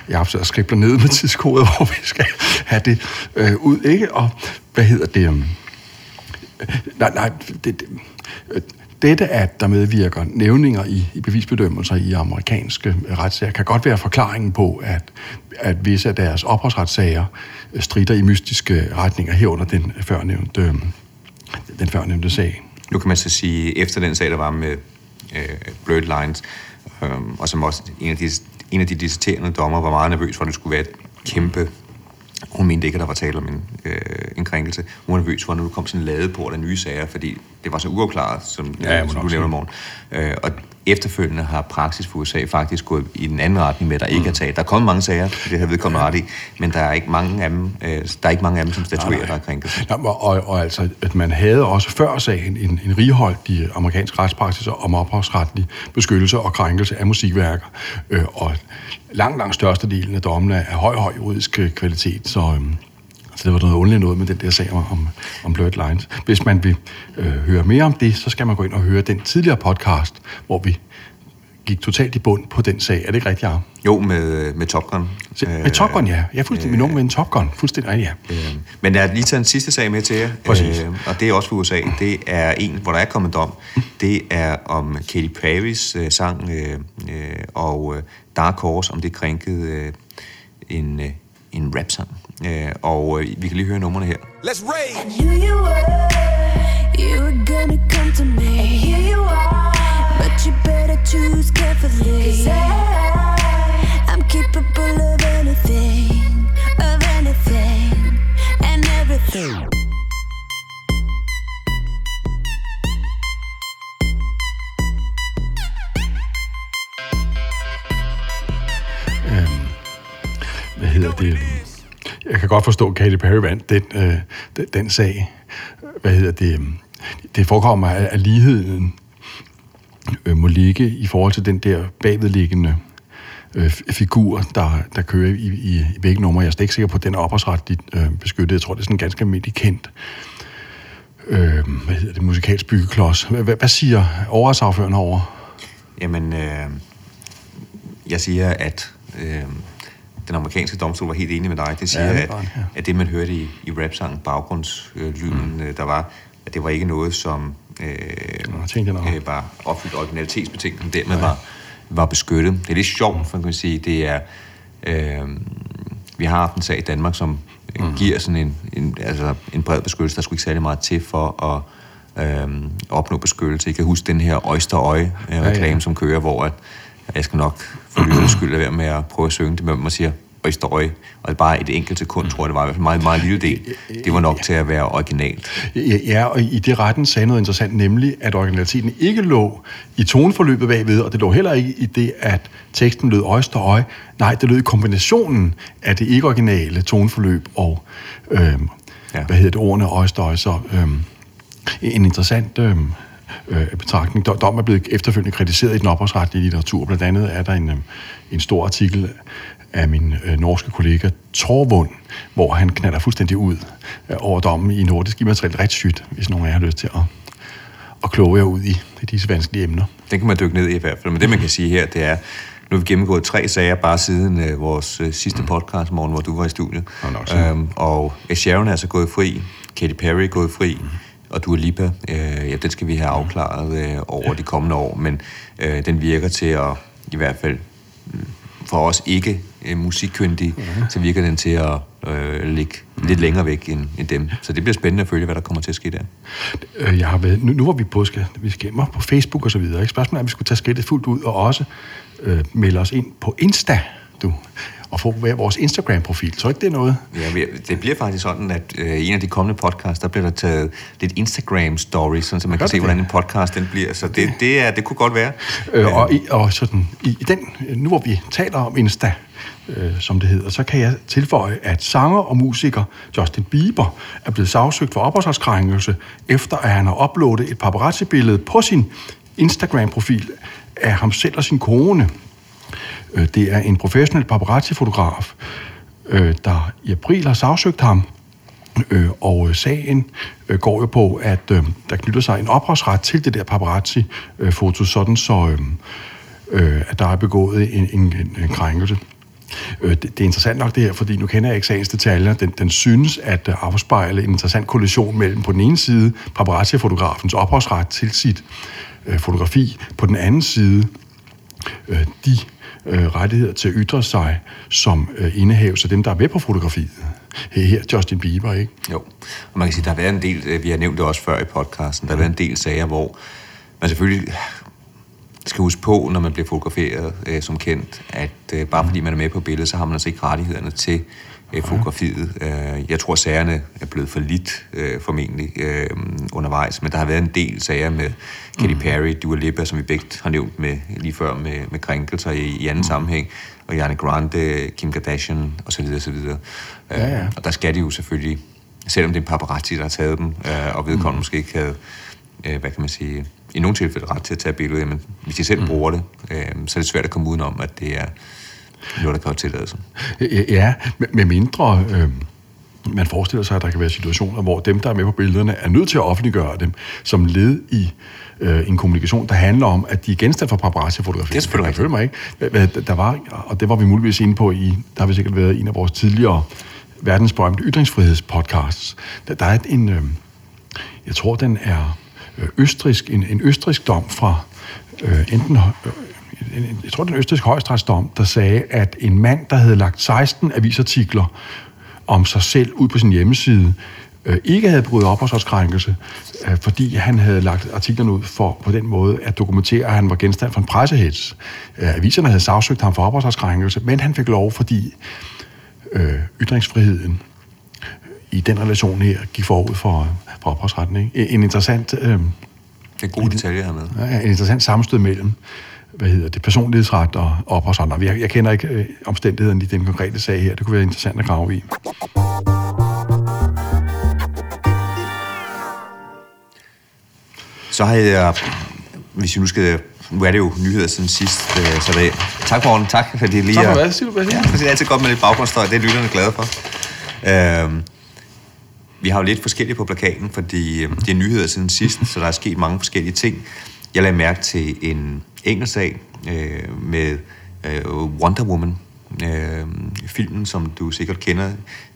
jeg har og skribler ned med tidskoder, *laughs* hvor vi skal have det øh, ud, ikke? Og hvad hedder det? Øh, Nej, nej, det, det, øh, dette, at der medvirker nævninger i, i bevisbedømmelser i amerikanske retssager, kan godt være forklaringen på, at, at visse af deres opholdsretssager strider i mystiske retninger herunder den førnævnte, den førnævnte sag. Nu kan man så sige, efter den sag, der var med øh, Blurred Lines, øh, og som også en af de, en af de disserterende dommer var meget nervøs for, at det skulle være et kæmpe... Hun mente ikke, at der var tale om en, øh, en krænkelse. Hun var nervøs for, at nu kom sådan en ladeport af nye sager, fordi det var så uafklaret, som, Ja, må som du nævner sige. morgen. Øh, og efterfølgende har praksis for USA faktisk gået i den anden retning med, at der ikke er taget. Der er kommet mange sager, det har vedkommende ret i, men der er ikke mange af dem, øh, der er ikke mange af dem, som statuerer, der er krænkelse. Nå, og, og, og altså, at man havde også før sagen en, en righoldt i amerikansk retspraksis om ophavsretlig beskyttelse og krænkelse af musikværker. Øh, og langt, langt størstedelen af dommene er af høj, høj juridisk øh, kvalitet, så, øhm, så det var noget underligt noget med den der sag om, om, Blurred Lines. Hvis man vil øh, høre mere om det, så skal man gå ind og høre den tidligere podcast, hvor vi gik totalt i bund på den sag. Er det ikke rigtigt, Jacob? Jo, med, med Top Gun. Se, Med Top Gun, ja. Jeg er fuldstændig min unge ven Top Gun. Fuldstændig rigtigt, ja. Øh, Men jeg har lige taget en sidste sag med til jer, Præcis. øh, og det er også for USA. Det er en, hvor der er kommet dom. Det er om Katy Perrys øh, sang øh, øh, og øh, Dark Horse, om det krænkede øh, en, øh, en rap-sang. Øh, og øh, vi kan lige høre numrene her. Let's rage. knew you were, you were gonna come to me. And here you are, but you better choose carefully. Cause I, I'm capable of anything, of anything, and everything. hvad hedder det? Jeg kan godt forstå, at Katy Perry vandt den, øh, den, den sag. Hvad hedder det? det forekommer, mig, at ligheden øh, må ligge i forhold til den der bagvedliggende øh, figur, der, der kører i, i, i begge numre. Jeg er slet ikke sikker på, at den er opholdsretligt øh, beskyttet. Jeg tror, det er sådan ganske almindeligt kendt. Øh, hvad hedder det? Musikalsk byggeklods. Hvad, hvad, hvad siger overraskafføren over? Jamen, øh, jeg siger, at øh, den amerikanske domstol var helt enig med dig. Det siger, Ja, at, ja. at det, man hørte i, i rapsangen, baggrundslyden, mm. der var, at det var ikke noget, som øh, tænkte øh, var opfyldt originalitetsbetingelsen, dermed var, var beskyttet. Det er lidt sjovt, for man kan sige, det er... Øh, vi har haft en sag i Danmark, som mm. giver sådan en, en, altså en bred beskyttelse. Der skulle ikke særlig meget til for at øhm, opnå beskyttelse. Jeg kan huske den her Oyster Øje øh, reklame, ja, ja. som kører, hvor at, jeg skal nok for lytternes skyld lade være med at prøve at synge det, men man siger og det er bare et enkelt sekund, tror jeg, det var i hvert fald en meget, meget lille del. Det var nok til at være originalt. Ja, Ja, og i det retten sagde noget interessant, nemlig at originaliteten ikke lå i toneforløbet bagved, og det lå heller ikke i det, at teksten lød øjst og øje. Nej, det lød i kombinationen af det ikke-originale toneforløb og, øhm, Ja. ja. hvad hedder det, ordene øjst og øje. Så øhm, en interessant øhm, øh, betragtning. Dom- er blevet efterfølgende kritiseret i den ophavsretlige litteratur. Blandt andet er der en, øhm, en stor artikel af min øh, norske kollega Torvund, hvor han knaller fuldstændig ud øh, over dommen i nordisk immateriel retsskyt, hvis nogen af jer har lyst til at, at kloge jer ud i, i disse vanskelige emner. Den kan man dykke ned i i hvert fald. Men det, man kan sige her, det er, nu har vi gennemgået tre sager bare siden øh, vores øh, sidste podcast morgen, hvor du var i studiet. Nok sådan. øhm, og Ed Sheeran er altså gået fri, Katy Perry er gået fri, og Dua Lipa, øh, ja, den skal vi have afklaret øh, over de kommende år, men øh, den virker til at, i hvert fald mm, for os ikke øh, musikkyndige, så virker den til at øh, ligge lidt længere væk end, end dem. Så det bliver spændende at følge, hvad der kommer til at ske der. Øh, Jeg har været, nu, nu var vi på, skal, vi skal på Facebook og så videre. Ikke? Spørgsmålet er, om vi skulle tage skridtet fuldt ud og også øh, melde os ind på Insta, du, og få hver vores Instagram-profil. Så ikke det er noget? Ja, det bliver faktisk sådan, at øh, i en af de kommende podcasts, der bliver der taget lidt Instagram-stories, så man Gør kan se, det hvordan en podcast den bliver. Så det, det, er, det kunne godt være. Øh, og, i, og sådan, i, i den, nu hvor vi taler om Insta, øh, som det hedder, så kan jeg tilføje, at sanger og musiker Justin Bieber er blevet sagsøgt for ophavsretskrænkelse, efter at han har uploadet et paparazzi-billede på sin Instagram-profil af ham selv og sin kone. Øh, det er en professionel paparazzi-fotograf, øh, der i april har sagsøgt ham, øh, og sagen går jo på, at der knytter sig en ophavsret til det der paparazzi-foto, sådan så at der er begået en, en, en, krænkelse. Det, det er interessant nok det her, fordi nu kender jeg ikke sagens detaljer. Den, den synes at afspejle en interessant kollision mellem på den ene side paparazzi-fotografens ophavsret til sit øh, fotografi, på den anden side øh, de øh, rettigheder til at ytre sig, som øh, indehaves af dem, der er med på fotografiet. Her, her Justin Bieber, ikke? Jo, og man kan sige, der har været en del, øh, vi har nævnt det også før i podcasten, der har været en del sager, hvor man selvfølgelig skal huske på, når man bliver fotograferet øh, som kendt, at øh, bare fordi man er med på billedet, så har man altså ikke rettighederne til øh, fotografiet. Øh, jeg tror, sagerne er blevet for lidt øh, formentlig øh, undervejs, men der har været en del sager med Katy Perry, Dua Lipa, som vi begge har nævnt med, lige før med, med krænkelser i, i anden sammenhæng, og Ariana Grande, Kim Kardashian osv. osv. Øh, Ja, ja. Og der skal de jo selvfølgelig, selvom det er en paparazzi, der har taget dem, øh, og vedkommende mm. måske ikke havde, øh, hvad kan man sige, i nogle tilfælde ret til at tage billedet, men hvis de selv mm. bruger det, øh, så er det svært at komme udenom, at det er tilladelse. Øh, Ja, med, mindre øh, man forestiller sig, at der kan være situationer, hvor dem, der er med på billederne, er nødt til at offentliggøre dem som led i øh, en kommunikation, der handler om, at de er genstand for paparazzi-fotografi. Det er selvfølgelig Jeg føler mig ikke. Der var, og det var vi muligvis inde på i, der har vi sikkert været en af vores tidligere verdensberømte ytringsfrihedspodcasts. Der, der er en, øh, jeg tror, den er øh, østrisk, en, en østrisk dom fra øh, enten, øh, en- jeg tror, den østriske højestrætsdom, der sagde, at en mand, der havde lagt 16 avisartikler om sig selv ud på sin hjemmeside, øh, ikke havde brugt ophavsretskrænkelse, øh, fordi han havde lagt artiklerne ud for på den måde at dokumentere, at han var genstand for en pressehets. Øh, aviserne havde sagsøgt ham for ophavsretskrænkelse, men han fik lov, fordi øh, ytringsfriheden i den relation her gik forud for, for ophavsretten. Ikke? En interessant, øh, Det er gode detaljer her med. ja, en interessant sammenstød mellem hvad hedder det, personlighedsret og ophavsret. Jeg, jeg kender ikke øh, omstændighederne i den konkrete sag her. Det kunne være interessant at grave i. så har jeg, hvis jeg nu skal, nu er det jo nyheder siden sidst, øh, så det, tak Morten, tak for det lige. Tak for hvad, siger du, Ja, du? det er altid godt med lidt baggrundsstøj, det er lytterne glade for. Øhm, vi har jo lidt forskellige på plakaten, fordi øh, det er nyheder siden sidst, så der er sket mange forskellige ting. Jeg lagde mærke til en engelsk sag øh, med øh, Wonder Woman, øh, filmen, som du sikkert kender,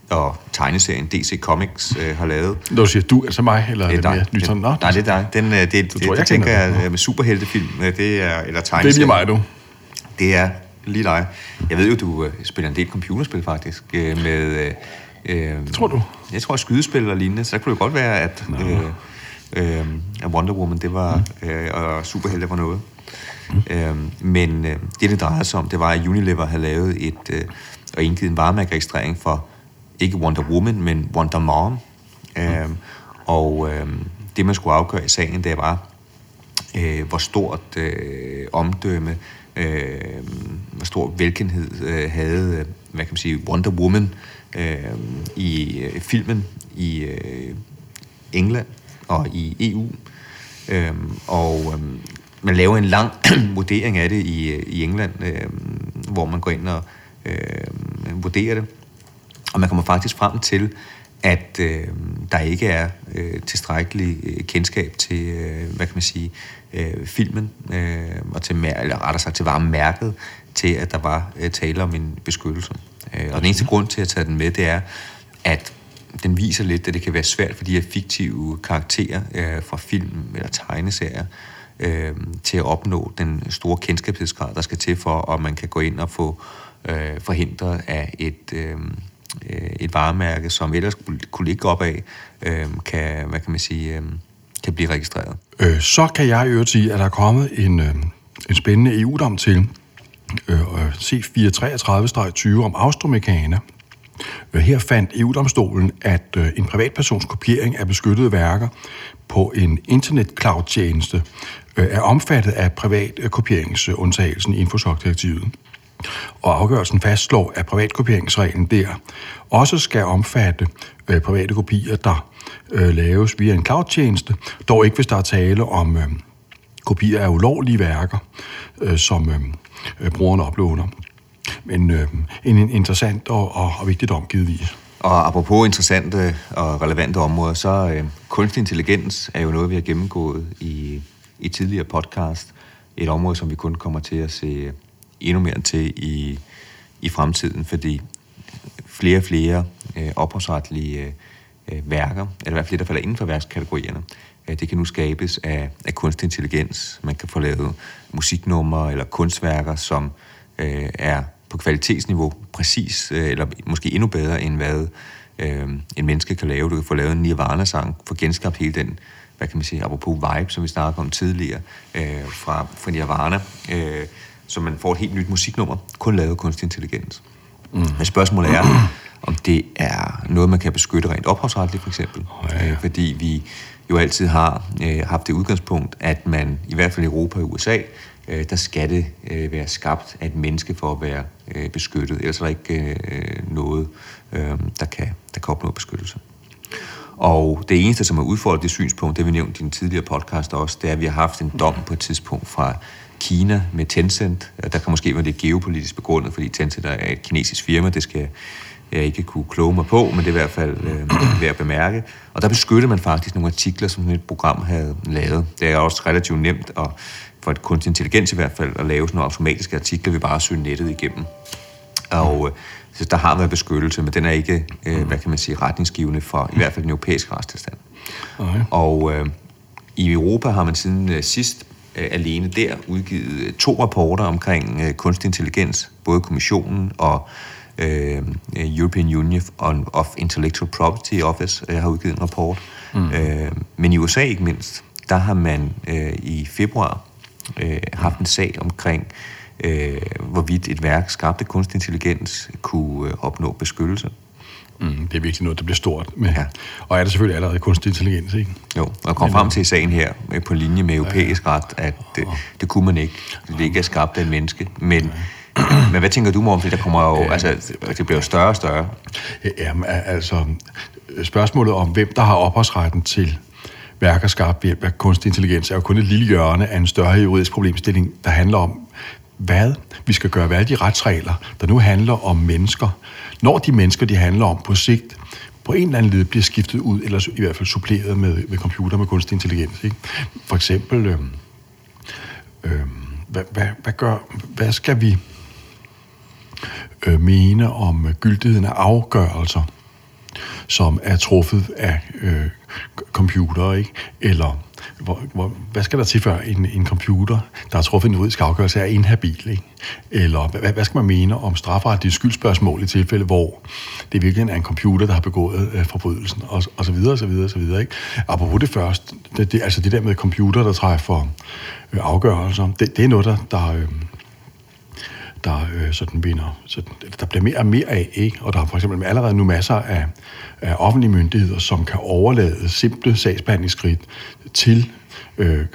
og tegneserien DC Comics øh, har lavet. Når du siger du, altså mig, eller er det, Det er mere dig. nyt sådan? Nå, Nej, det er dig. Den, øh, det, det, tror, det, jeg det tænker jeg øh, med superheltefilm, øh, det er, eller det er lige mig, du. Det er lige dig. Jeg ved jo, du øh, spiller en del computerspil faktisk, øh, med... Øh, øh, Tror du? Jeg tror, skydespil og lignende, så der kunne det godt være, at, øh, øh, at Wonder Woman, det var, øh, og superhelte var noget. Øh, men øh, det, det drejede sig om, det var, at Unilever havde lavet et, øh, og indgivet en varemærkeregistrering for, ikke Wonder Woman, men Wonder Mom. Øh, og øh, det, man skulle afgøre i sagen, det var, øh, hvor stort øh, omdømme, øh, hvor stor velkenhed øh, havde, øh, hvad kan man sige, Wonder Woman øh, i øh, filmen i øh, England og i EU. Øhm, og øhm, man laver en lang *clears throat* vurdering af det i, i England, øh, hvor man går ind og øh, vurderer det. Og man kommer faktisk frem til, at øh, der ikke er øh, tilstrækkelig øh, kendskab til, øh, hvad kan man sige, øh, filmen, øh, og til, eller rettere sagt til varemærket, til at der var øh, tale om en beskyttelse. Øh, og den eneste grund til at tage den med, det er, at den viser lidt, at det kan være svært for de her fiktive karakterer øh, fra film eller tegneserier, øh, til at opnå den store kendskabsgrad, der skal til for, at man kan gå ind og få øh, forhindret af et, øh, øh et varemærke, som ellers kunne- ligge op af, øh, kan, hvad kan man sige, øh, kan blive registreret. Øh, så kan jeg i øvrigt sige, at der er kommet en, øh, en spændende EU-dom til øh, C433-20 om Austromekana. Øh, her fandt EU-domstolen, at øh, en privatpersons kopiering af beskyttede værker på en internet-cloud-tjeneste Øh, er omfattet af privatkopieringsundtagelsen i Infosoc-direktivet. Og afgørelsen fastslår, at privatkopieringsreglen der også skal omfatte øh, private kopier, der øh, laves via en cloud-tjeneste, dog ikke hvis der er tale om øh, kopier af ulovlige værker, øh, som øh, øh, uploader. Men øh, en, en interessant og, og, og vigtig dom, givetvis. Og apropos interessante og relevante områder, så øh, kunstig intelligens er jo noget, vi har gennemgået i, i tidligere podcast. Et område, som vi kun kommer til at se endnu mere til i, i fremtiden, fordi flere og flere øh, ophavsretlige øh, værker, eller i hvert fald det, der falder inden for værkskategorierne, øh, det kan nu skabes af, af kunstig intelligens. Man kan få lavet musiknumre eller kunstværker, som øh, er på kvalitetsniveau præcis, øh, eller måske endnu bedre, end hvad øh, en menneske kan lave. Du kan få lavet en Nirvana-sang, få genskabt hele den, hvad kan man sige, apropos vibe, som vi snakkede om tidligere, øh, fra, fra Nirvana, øh, så man får et helt nyt musiknummer, kun lavet af kunstig intelligens. Mm. Men spørgsmålet er, om det er noget, man kan beskytte rent ophavsretligt, for eksempel. Ja, ja. Øh, fordi vi jo altid har øh, haft det udgangspunkt, at man, i hvert fald i Europa og USA, øh, der skal det øh, være skabt af et menneske for at være øh, beskyttet. Ellers er der ikke øh, noget, øh, der, kan, der kan opnå beskyttelse. Og det eneste, som har udfordret det synspunkt, det vi nævnte i den tidligere podcast også, det er, at vi har haft en dom på et tidspunkt fra Kina med Tencent. Der kan måske være lidt geopolitisk begrundet, fordi Tencent er et kinesisk firma, det skal jeg ikke kunne kloge mig på, men det er i hvert fald øh, værd at bemærke. Og der beskyttede man faktisk nogle artikler, som et program havde lavet. Det er også relativt nemt, at, for et kunstig intelligens i hvert fald, at lave sådan nogle automatiske artikler, vi bare søger nettet igennem. Og øh, så der har været beskyttelse, men den er ikke, øh, hvad kan man sige, retningsgivende for i hvert fald den europæiske retstilstand. Okay. Og øh, i Europa har man siden øh, sidst øh, alene der udgivet øh, to rapporter omkring øh, kunstig intelligens, både kommissionen og øh, European Union on, of Intellectual Property Office øh, har udgivet en rapport. Mm. Øh, men i USA ikke mindst, der har man øh, i februar øh, haft en sag omkring, øh, hvorvidt et værk skabt af kunstig intelligens kunne øh, opnå beskyttelse. Mm, det er virkelig noget, der bliver stort. Med. Ja. Ja. Og er der selvfølgelig allerede kunstig intelligens, ikke? Jo, og kom frem til i sagen her øh, på linje med europæisk ret, at det, det kunne man ikke. Det ikke er skabt af en menneske. Men, *clears throat* men hvad tænker du, Morten? Fordi der kommer jo, altså, det bliver jo større og større. Jamen, al- altså, spørgsmålet om, hvem der har ophavsretten til værker skabt ved hjælp af kunstig intelligens, er jo kun et lille hjørne af en større juridisk problemstilling, der handler om, hvad vi skal gøre ved alle de retsregler, der nu handler om mennesker. Når de mennesker, de handler om på sigt, på en eller anden led bliver skiftet ud, eller i hvert fald suppleret med, med computer med kunstig intelligens. Ikke? For eksempel, øh, øh, hvad, hvad, hvad, gør, hvad skal vi øh, mene om gyldigheden af afgørelser, som er truffet af øh, computer, ikke? Eller hvor, hvor, hvad skal der til før en, en computer, der har truffet en juridisk afgørelse, er inhabil? Ikke? Eller hvad, hvad skal man mene om strafferetlige skyldspørgsmål i tilfælde, hvor det virkelig er en computer, der har begået øh, forbrydelsen, og, og så videre, og så videre, og så videre. Ikke? Apropos det første, det, det, altså det der med computer, der træffer øh, afgørelser, det, det er noget, der, der øh, der øh, sådan vinder, sådan, der bliver mere og mere af, ikke? og der er for eksempel allerede nu masser af, af offentlige myndigheder, som kan overlade simple sagsbehandlingsskridt til øh,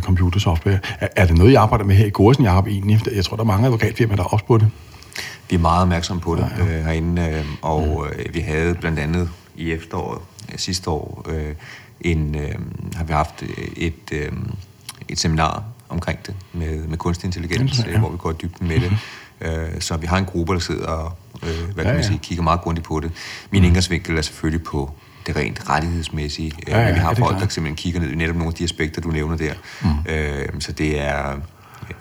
computersoftware. Er, er det noget, I arbejder med her i Gorsen, jeg egentlig? Jeg tror, der er mange advokatfirmaer, der er også på det. Vi er meget opmærksomme på det ja, ja. Øh, herinde, øh, og øh, vi havde blandt andet i efteråret øh, sidste år øh, en, øh, har vi haft et, øh, et seminar omkring det med, med kunstig intelligens, ja, ja. hvor vi går i dybden med det. Øh, så vi har en gruppe, der sidder og øh, hvad kan ja, man sige, kigger meget grundigt på det. Min mm. indgangsvinkel er selvfølgelig på det rent rettighedsmæssige. Ja, ja, vi har folk, der simpelthen kigger ned i netop nogle af de aspekter, du nævner der. Mm. Øh, så det er,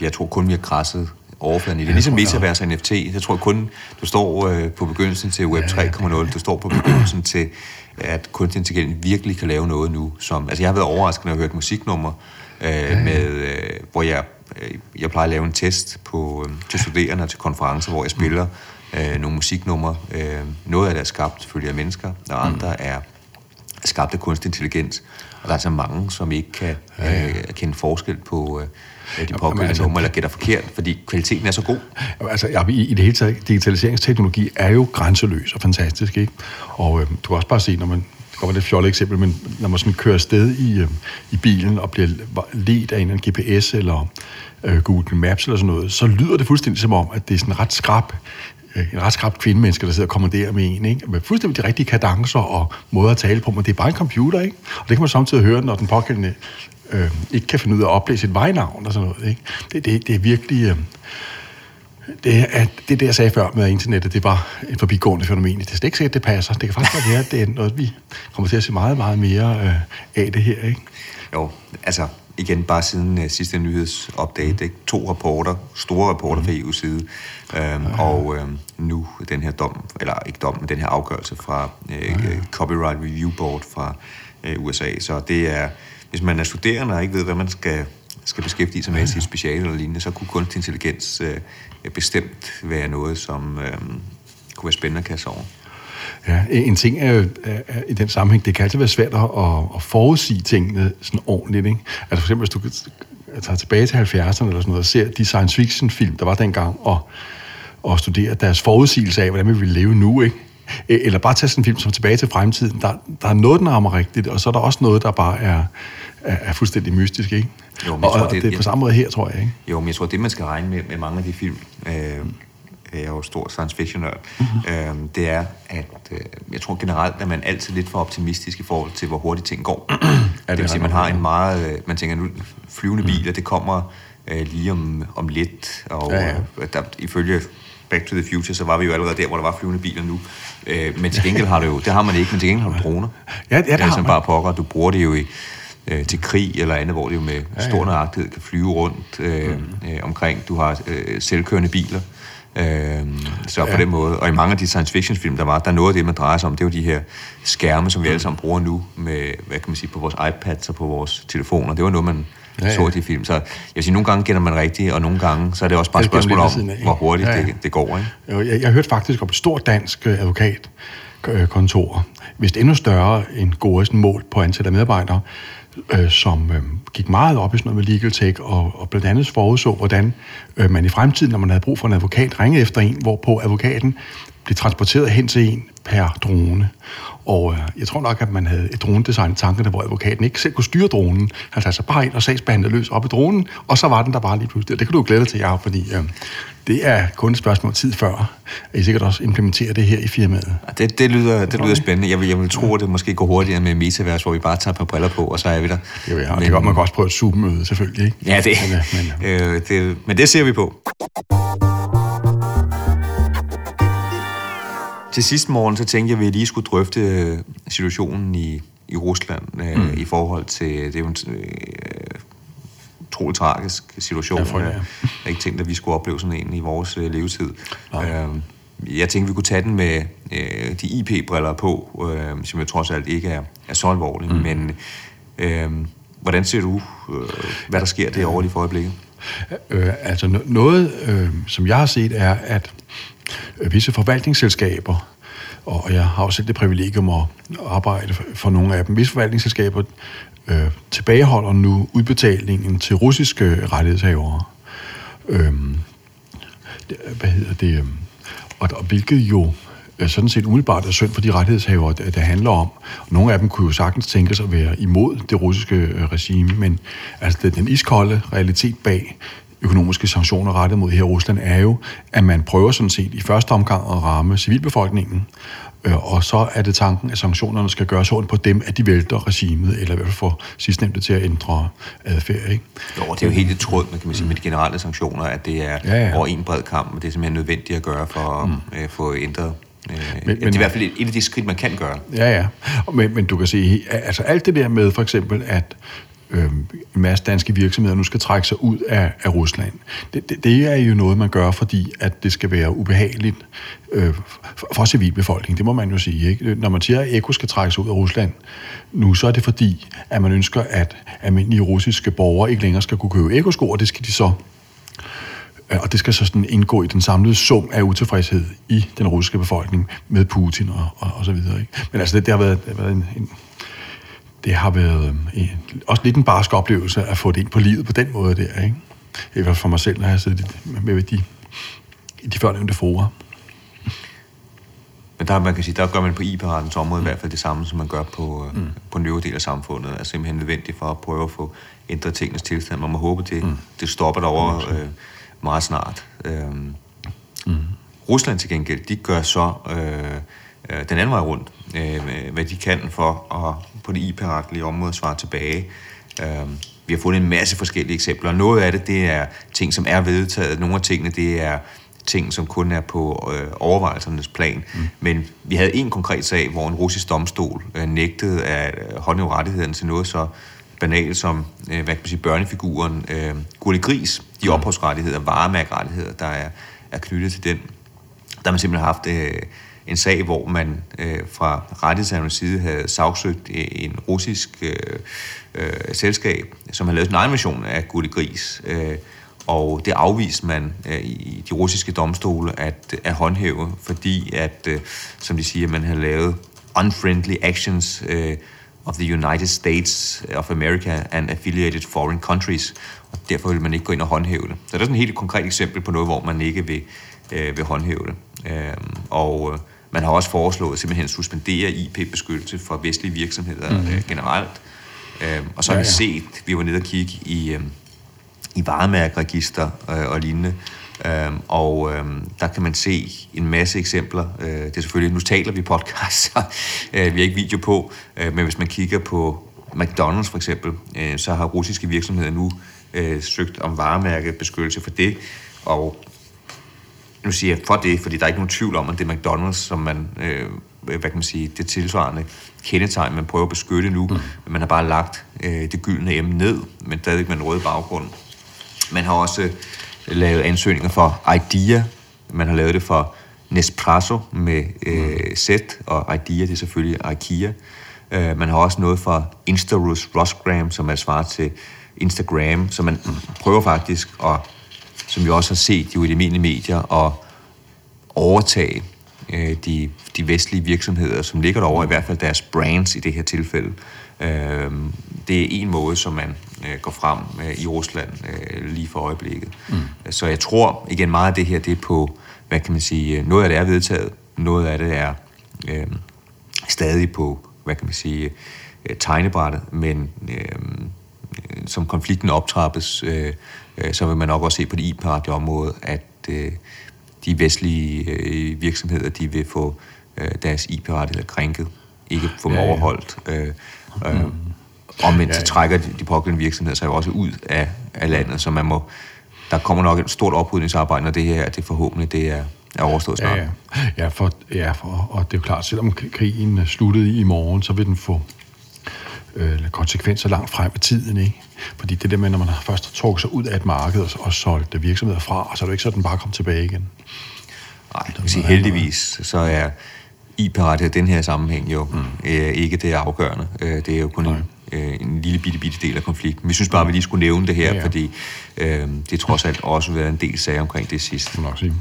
jeg tror kun, vi har krasset overfladen i det. Ligesom metaverse og NFT. Jeg tror kun, du står øh, på begyndelsen til Web 3.0. Du står på begyndelsen til, at kunstig intelligens virkelig kan lave noget nu. Som, altså jeg har været overrasket, når jeg har hørt musiknumre, øh, ja, med, øh, hvor jeg, øh, jeg plejer at lave en test på, øh, til studerende og til konferencer, hvor jeg spiller øh, nogle musiknumre. Øh, noget af det er skabt selvfølgelig af mennesker, og andre mm. er skabt af kunstig intelligens. Og der er så mange, som ikke kan øh, kende forskel på øh, de pågældende altså, numre, eller gætter forkert, fordi kvaliteten er så god. Altså, ja, i, i det hele taget, digitaliseringsteknologi er jo grænseløs og fantastisk, ikke? Og øh, du kan også bare se, når man det var det fjollet eksempel, men når man sådan kører sted i, øh, i bilen og bliver ledt af en, en GPS eller øh, Google Maps eller sådan noget, så lyder det fuldstændig som om, at det er sådan en ret skrab øh, en ret skrab kvindemenneske, der sidder og kommanderer med en, ikke? med fuldstændig de rigtige kadencer og måder at tale på, men det er bare en computer, ikke? Og det kan man samtidig høre, når den pågældende øh, ikke kan finde ud af at oplæse et vejnavn og sådan noget, ikke? Det, det, det er virkelig... Øh, det er det, det, jeg sagde før med internettet, det var et forbigående fænomen. Det er ikke sikkert, det passer. Det kan faktisk godt være, at det er noget, vi kommer til at se meget, meget mere øh, af det her, ikke? Jo, altså igen bare siden uh, sidste nyhedsupdate, mm. ikke? to rapporter, store rapporter mm. fra EU's side, øhm, ja. og øhm, nu den her dom, eller ikke dom, men den her afgørelse fra øh, ja. Copyright Review Board fra øh, USA. Så det er, hvis man er studerende og ikke ved, hvad man skal skal beskæftige sig med ja, ja. sit speciale eller lignende, så kunne kunstig intelligens øh, Øh, bestemt være noget, som øh, kunne være spændende at kaste over. Ja, en ting er er, er, i den sammenhæng, det kan altid være svært at, at forudsige tingene sådan ordentligt. Ikke? Altså for eksempel, hvis du tager tilbage til 70'erne eller sådan noget, og ser de science fiction film, der var dengang, og, og studerer deres forudsigelse af, hvordan vi vil leve nu, ikke? E, eller bare tage sådan en film som Tilbage til fremtiden. Der, der er noget, der rammer rigtigt, og så er der også noget, der bare er, er, er fuldstændig mystisk, ikke? Jo, men og, tror, og det, det er på samme måde her, tror jeg, ikke? Jo, men jeg tror, det man skal regne med, med mange af de film, øh, jeg er jo stor science fiction mm-hmm. øh, det er, at øh, jeg tror generelt, at man altid lidt for optimistisk i forhold til, hvor hurtigt ting går. *clears throat* ja, det, det vil sige, man har en meget, øh, man tænker nu, flyvende mm. biler, det kommer øh, lige om, om lidt, og ja, ja. Øh, der, ifølge Back to the Future, så var vi jo allerede der, hvor der var flyvende biler nu. Øh, men til gengæld har du jo, det har man ikke, men til gengæld har du droner. Ja, ja det, det har man. bare pokker, du bruger det jo i, øh, til krig eller andet, hvor det jo med ja, stor nøjagtighed kan flyve rundt øh, mm. øh, omkring. Du har øh, selvkørende biler. Øh, så ja. på den måde. Og i mange af de science fiction film, der var, der noget af det, man drejer sig om, det er jo de her skærme, som vi alle sammen bruger nu, med, hvad kan man sige, på vores iPads og på vores telefoner. Det var noget, man ja, ja. de film. Så jeg vil sige, nogle gange gælder man rigtigt, og nogle gange, så er det også bare et spørgsmål om, hvor hurtigt ja, ja. Det, det går. Ikke? Jeg, jeg hørte faktisk om et stort dansk øh, advokatkontor, hvis endnu større end Goresen mål på antal af medarbejdere, øh, som øh, gik meget op i sådan noget med legal tech, og, og blandt andet forudså, hvordan øh, man i fremtiden, når man havde brug for en advokat, ringede efter en, hvorpå advokaten blev transporteret hen til en per drone. Og øh, jeg tror nok, at man havde et dronedesign i tankerne, hvor advokaten ikke selv kunne styre dronen. Han satte sig bare ind og sagsbehandlede løs op i dronen, og så var den der bare lige pludselig. Det kan du glæde dig til, Jacob, fordi øh, det er kun et spørgsmål tid før, at I sikkert også implementerer det her i firmaet. Ja, Det, det, lyder, det lyder spændende. Jeg vil, jeg vil tro, at det måske går hurtigere med metaverse, hvor vi bare tager et par briller på, og så er vi der. Det, vil jeg. Men, det kan man kan også prøve et Zoom-møde, selvfølgelig. Ikke? Ja, det, Men, øh, men, øh, øh, det, men det ser vi på. Til sidst morgen, så tænkte jeg, at vi lige skulle drøfte øh, situationen i, i Rusland øh, mm. i forhold til, det er jo en øh, utrolig tragisk situation. Ja, frygtelig, ja. Jeg ikke tænkt, at vi skulle opleve sådan en i vores øh, levetid. Øh, jeg tænkte, vi kunne tage den med øh, de IP-briller på, øh, som jo trods alt ikke er, er så alvorlige. Mm. Men øh, hvordan ser du, øh, hvad der sker derovre lige for øjeblikket? Øh, altså no- noget, øh, som jeg har set, er, at øh, Øh, visse forvaltningsselskaber, og jeg har også selv det privilegium at arbejde for- nogle af dem, visse forvaltningsselskaber øh, tilbageholder nu udbetalingen til russiske rettighedshavere. Øhm, øh, hvad hedder det? Øhm, og, og hvilket jo øh, sådan set umiddelbart er synd for de rettighedshavere, det, det handler om. Nogle af dem kunne jo sagtens tænke sig at være imod det russiske øh, regime, men altså den iskolde realitet bag økonomiske sanktioner rettet mod her Rusland er jo, at man prøver sådan set i første omgang at ramme civilbefolkningen, øh, og så er det tanken, at sanktionerne skal gøre sådan på dem, at de vælter regimet, eller i hvert fald får sidstnævnte til at ændre adfærd. Ikke? Jo, det er jo helt i tråd med, kan man sige, med de generelle sanktioner, at det er Ja, ja. over en bred kamp, og det er simpelthen nødvendigt at gøre for at mm. øh, få ændret. Øh, men, det er i hvert fald et, et af de skridt, man kan gøre. Ja, ja. Og Men, men du kan se, altså alt det der med for eksempel, at øh, en masse danske virksomheder nu skal trække sig ud af, af Rusland, det, det, det er jo noget, man gør, fordi at det skal være ubehageligt øh, for, for civilbefolkningen. Det må man jo sige. Ikke? Når man siger, at Eko skal trække sig ud af Rusland nu, så er det fordi, at man ønsker, at almindelige russiske borgere ikke længere skal kunne købe Eko-sko, og det skal de så øh, Og det skal så sådan indgå i den samlede sum af utilfredshed i den russiske befolkning med Putin og, og, og så videre. Ikke? Men altså, det, det har været, det har været en, en det har været øh, en, også lidt en barsk oplevelse at få det ind på livet på den måde der, ikke? I hvert fald for mig selv, når jeg i- med de, i de førnævnte forer. Men der, man kan sige, der gør man på IP-rettens område i hvert fald det samme, som man gør på, øh, mm. på den øvrige del af samfundet. Er simpelthen nødvendigt for at prøve at få ændret tingens tilstand. Man må håbe, det, mm. det stopper derovre øh, meget snart. Øhm, mm. Rusland til gengæld, de gør så øh, øh, den anden vej rundt, øh, hvad de kan for at på det IP-retlige område svare tilbage. Øh, vi har fundet en masse forskellige eksempler. Noget af det, det er ting, som er vedtaget. Nogle af tingene, det er ting, som kun er på øh, overvejelsernes plan. Mm. Men vi havde en konkret sag, hvor en russisk domstol øh, nægtede at øh, håndhæve rettigheden til noget så banalt som, øh, hvad kan man sige, børnefiguren øh, Gurli Gris, de ophavsrettigheder, varemærkerettigheder, der er, er knyttet til den. Der har man simpelthen haft øh, en sag, hvor man øh, fra rettighedshavernes side havde sagsøgt øh, en russisk øh, øh, selskab, som havde lavet sin egen version af Gulli Gris. Øh, og det afviste man øh, i de russiske domstole at, at håndhæve, fordi at, øh, som de siger, man havde lavet unfriendly actions øh, of the United States of America and affiliated foreign countries, og derfor vil man ikke gå ind og håndhæve det. Så det er sådan et helt konkret eksempel på noget, hvor man ikke vil, øh, vil håndhæve det. Øh, og øh, man har også foreslået simpelthen at suspendere IP-beskyttelse for vestlige virksomheder mm. øh, generelt. Øhm, og så har Ja, vi ja. set, vi var nede og kigge i, øh, i varemærkeregister øh, og lignende. Øhm, og øhm, der kan man se en masse eksempler. Øh, det er selvfølgelig, nu taler vi podcast, *laughs* så øh, vi har ikke video på, øh, men hvis man kigger på McDonald's for eksempel, øh, så har russiske virksomheder nu øh, søgt om varemærkebeskyttelse for det, og nu siger jeg for det, fordi der er ikke nogen tvivl om, at det er McDonald's, som man, øh, hvad kan man sige, det tilsvarende kendetegn, man prøver at beskytte nu, mm. men man har bare lagt øh, det gyldne M ned, men stadig med en rød baggrund. Man har også øh, lavet ansøgninger for IDEA, man har lavet det for Nespresso med øh, Z, og IDEA, det er selvfølgelig IKEA. Øh, man har også noget for Instarus Rosgram, som er svaret til Instagram, så man prøver faktisk at som vi også har set jo i de almindelige medier, at overtage øh, de, de vestlige virksomheder, som ligger derovre, i hvert fald deres brands i det her tilfælde. Øh, det er en måde, som man øh, går frem øh, i Rusland øh, lige for øjeblikket. Mm. Så jeg tror igen meget af det her, det er på, hvad kan man sige, noget af det er vedtaget, noget af det er øh, stadig på, hvad kan man sige, øh, tegnebrættet, men øh, som konflikten optrappes, øh, øh, så vil man nok også se på det IP-radio område, at øh, de vestlige øh, virksomheder, de vil få øh, deres IP-rettigheder krænket, ikke få dem Ja, ja. overholdt. Øh, øh, omvendt så trækker de, de pågældende virksomheder sig jo også ud af, af landet, så man må, der kommer nok et stort oprydningsarbejde, når det her det forhåbentlig det er, er overstået snart. Ja, ja. ja, for, ja for, og det er jo klart, selvom krigen sluttede i morgen, så vil den få øh, konsekvenser langt frem i tiden, ikke? Fordi det der med, når man først har trukket sig ud af et marked og, og solgt virksomheder fra, så er det ikke sådan, bare kommer tilbage igen. Nej, jeg vil sige, heldigvis, så er IP-rettighed i den her sammenhæng jo mm. øh, ikke det afgørende. Øh, det er jo kun en, øh, en lille bitte, bitte del af konflikten. Vi synes bare, at vi lige skulle nævne det her, Ja, ja, fordi øh, det trods alt også været en del sager omkring det sidste. må nok sige.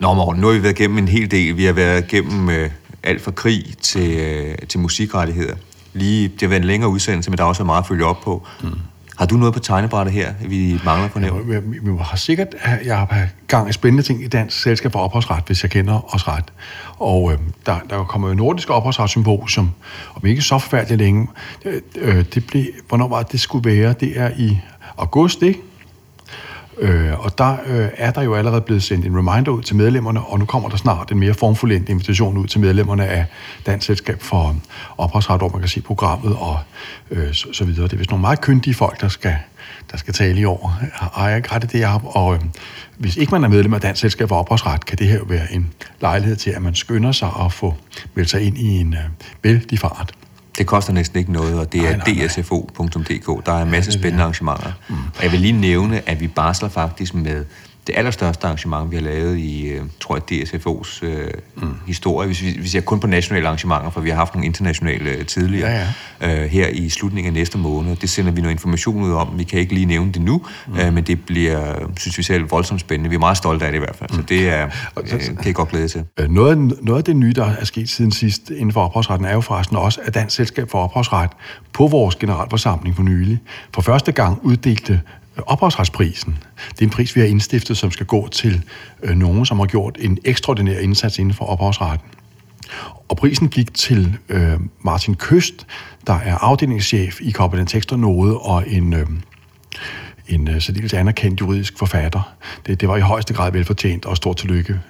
Nå Morten, nu har vi været igennem en hel del. Vi har været igennem øh, alt fra krig til, øh, til musikrettigheder. Lige, det har været en længere udsendelse, men der er også meget at følge op på. Mm. Har du noget på tegnebrættet her, vi mangler på nævn? Vi, vi, vi har sikkert jeg har gang i spændende ting i Dansk Selskab for Ophavsret, hvis jeg kender os ret. Og øh, der, der kommer jo nordisk ophavsretssymposium, om ikke så forfærdeligt længe. Øh, øh, det blev, hvornår var det, det skulle være? Det er i august, ikke? Øh, og der øh, er der jo allerede blevet sendt en reminder ud til medlemmerne, og nu kommer der snart en mere formfuldendt invitation ud til medlemmerne af Dansk Selskab for Ophavsret, hvor man kan se programmet og øh, så, så videre. Det er vist nogle meget kyndige folk, der skal, der skal tale i år. Har jeg ikke rettet det op? Og øh, hvis ikke man er medlem af Dansk Selskab for Ophavsret, kan det her jo være en lejlighed til, at man skynder sig at få meldt sig ind i en øh, vældig fart. Det koster næsten ikke noget, og det er dsfo.dk. Der er en masse spændende arrangementer. Mm. Og jeg vil lige nævne, at vi barsler faktisk med det allerstørste arrangement, vi har lavet i, øh, tror jeg, DSFO's øh, mm. historie. Hvis vi, vi ser kun på nationale arrangementer, for vi har haft nogle internationale øh, tidligere, Ja, Øh, her i slutningen af næste måned. Det sender vi noget information ud om. Vi kan ikke lige nævne det nu, mm. øh, men det bliver, synes vi selv, voldsomt spændende. Vi er meget stolte af det i hvert fald, så det er, *laughs* øh, kan jeg godt glæde til. Øh, Noget, noget af det nye, der er sket siden sidst inden for ophavsretten, er jo forresten også, at Dansk Selskab for Ophavsret på vores generalforsamling for nylig for første gang uddelte ophavsretsprisen. Det er en pris, vi har indstiftet, som skal gå til øh, nogen, som har gjort en ekstraordinær indsats inden for ophavsretten. Og prisen gik til øh, Martin Køst, der er afdelingschef i Copenhagen Tekst og Node, og en, øh, en øh, særdeles anerkendt juridisk forfatter. Det, det var i højeste grad velfortjent, og stort tillykke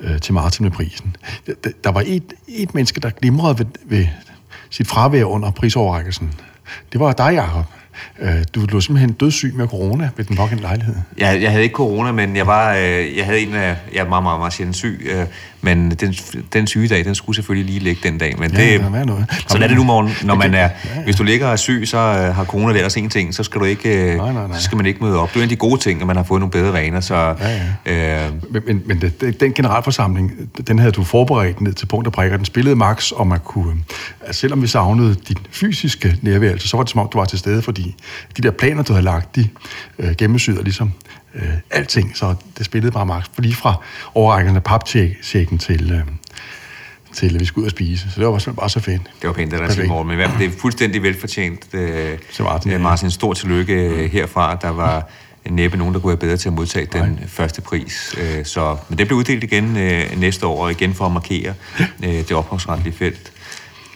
øh, til Martin med prisen. Der, der var et, et menneske, der glimrede ved, ved sit fravær under prisoverrækkelsen. Det var dig, Jacob. Øh, du lå simpelthen dødssyg med corona ved den pågældende lejlighed. Jeg, jeg havde ikke corona, men jeg var, øh, jeg havde en af, jeg er meget, meget, meget sjældent syg, øh, men den, den sygedag, den skulle selvfølgelig lige ligge den dag, men Ja, det, der være noget. sådan er det nu, morgen, når man er, Ja, ja. hvis du ligger og er syg, så øh, har corona os en ting, så skal du ikke, øh, Nej, nej, nej. så skal man ikke møde op. Det er en af de gode ting, at man har fået nogle bedre vaner, så Ja, Øh, Men, men, det, den generalforsamling, den havde du forberedt ned til punkt og prikker. Den spillede max, og man kunne, altså selvom vi savnede dit fysiske nærværelse, så var det som om, du var til stede, fordi de der planer, du havde lagt, de øh, gennemsyder ligesom øh, alting, så det spillede bare. For lige fra overrækkende paptjekken til, øh, til, at vi skulle ud og spise. Så det var simpelthen bare så fedt. Det var pænt, det der sige, Morten, men i hvert fald, det er fuldstændig velfortjent. Øh, Til Martin, øh. Martin, stor tillykke øh, herfra. Der var næppe nogen, der kunne være bedre til at modtage den første pris. Øh, så, men det blev uddelt igen øh, næste år, og igen for at markere øh, det ophavsretlige felt.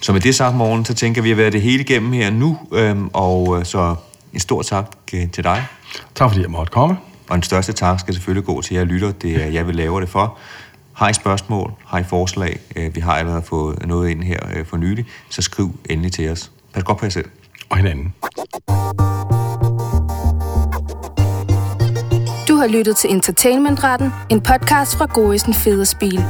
Så med det sagt, Morten, så tænker vi at være det hele igennem her nu, øh, og så en stor tak øh, til dig. Tak fordi jeg måtte komme. Og den største tak skal selvfølgelig gå til jer lytter. Det er jeg vil lave det for. Har I spørgsmål? Har I forslag? Øh, Vi har allerede fået noget ind her øh, for nylig. Så skriv endelig til os. Pas godt på jer selv. Og hinanden. Du har lyttet til Entertainmentretten, en podcast fra Gorisen Fede Spil.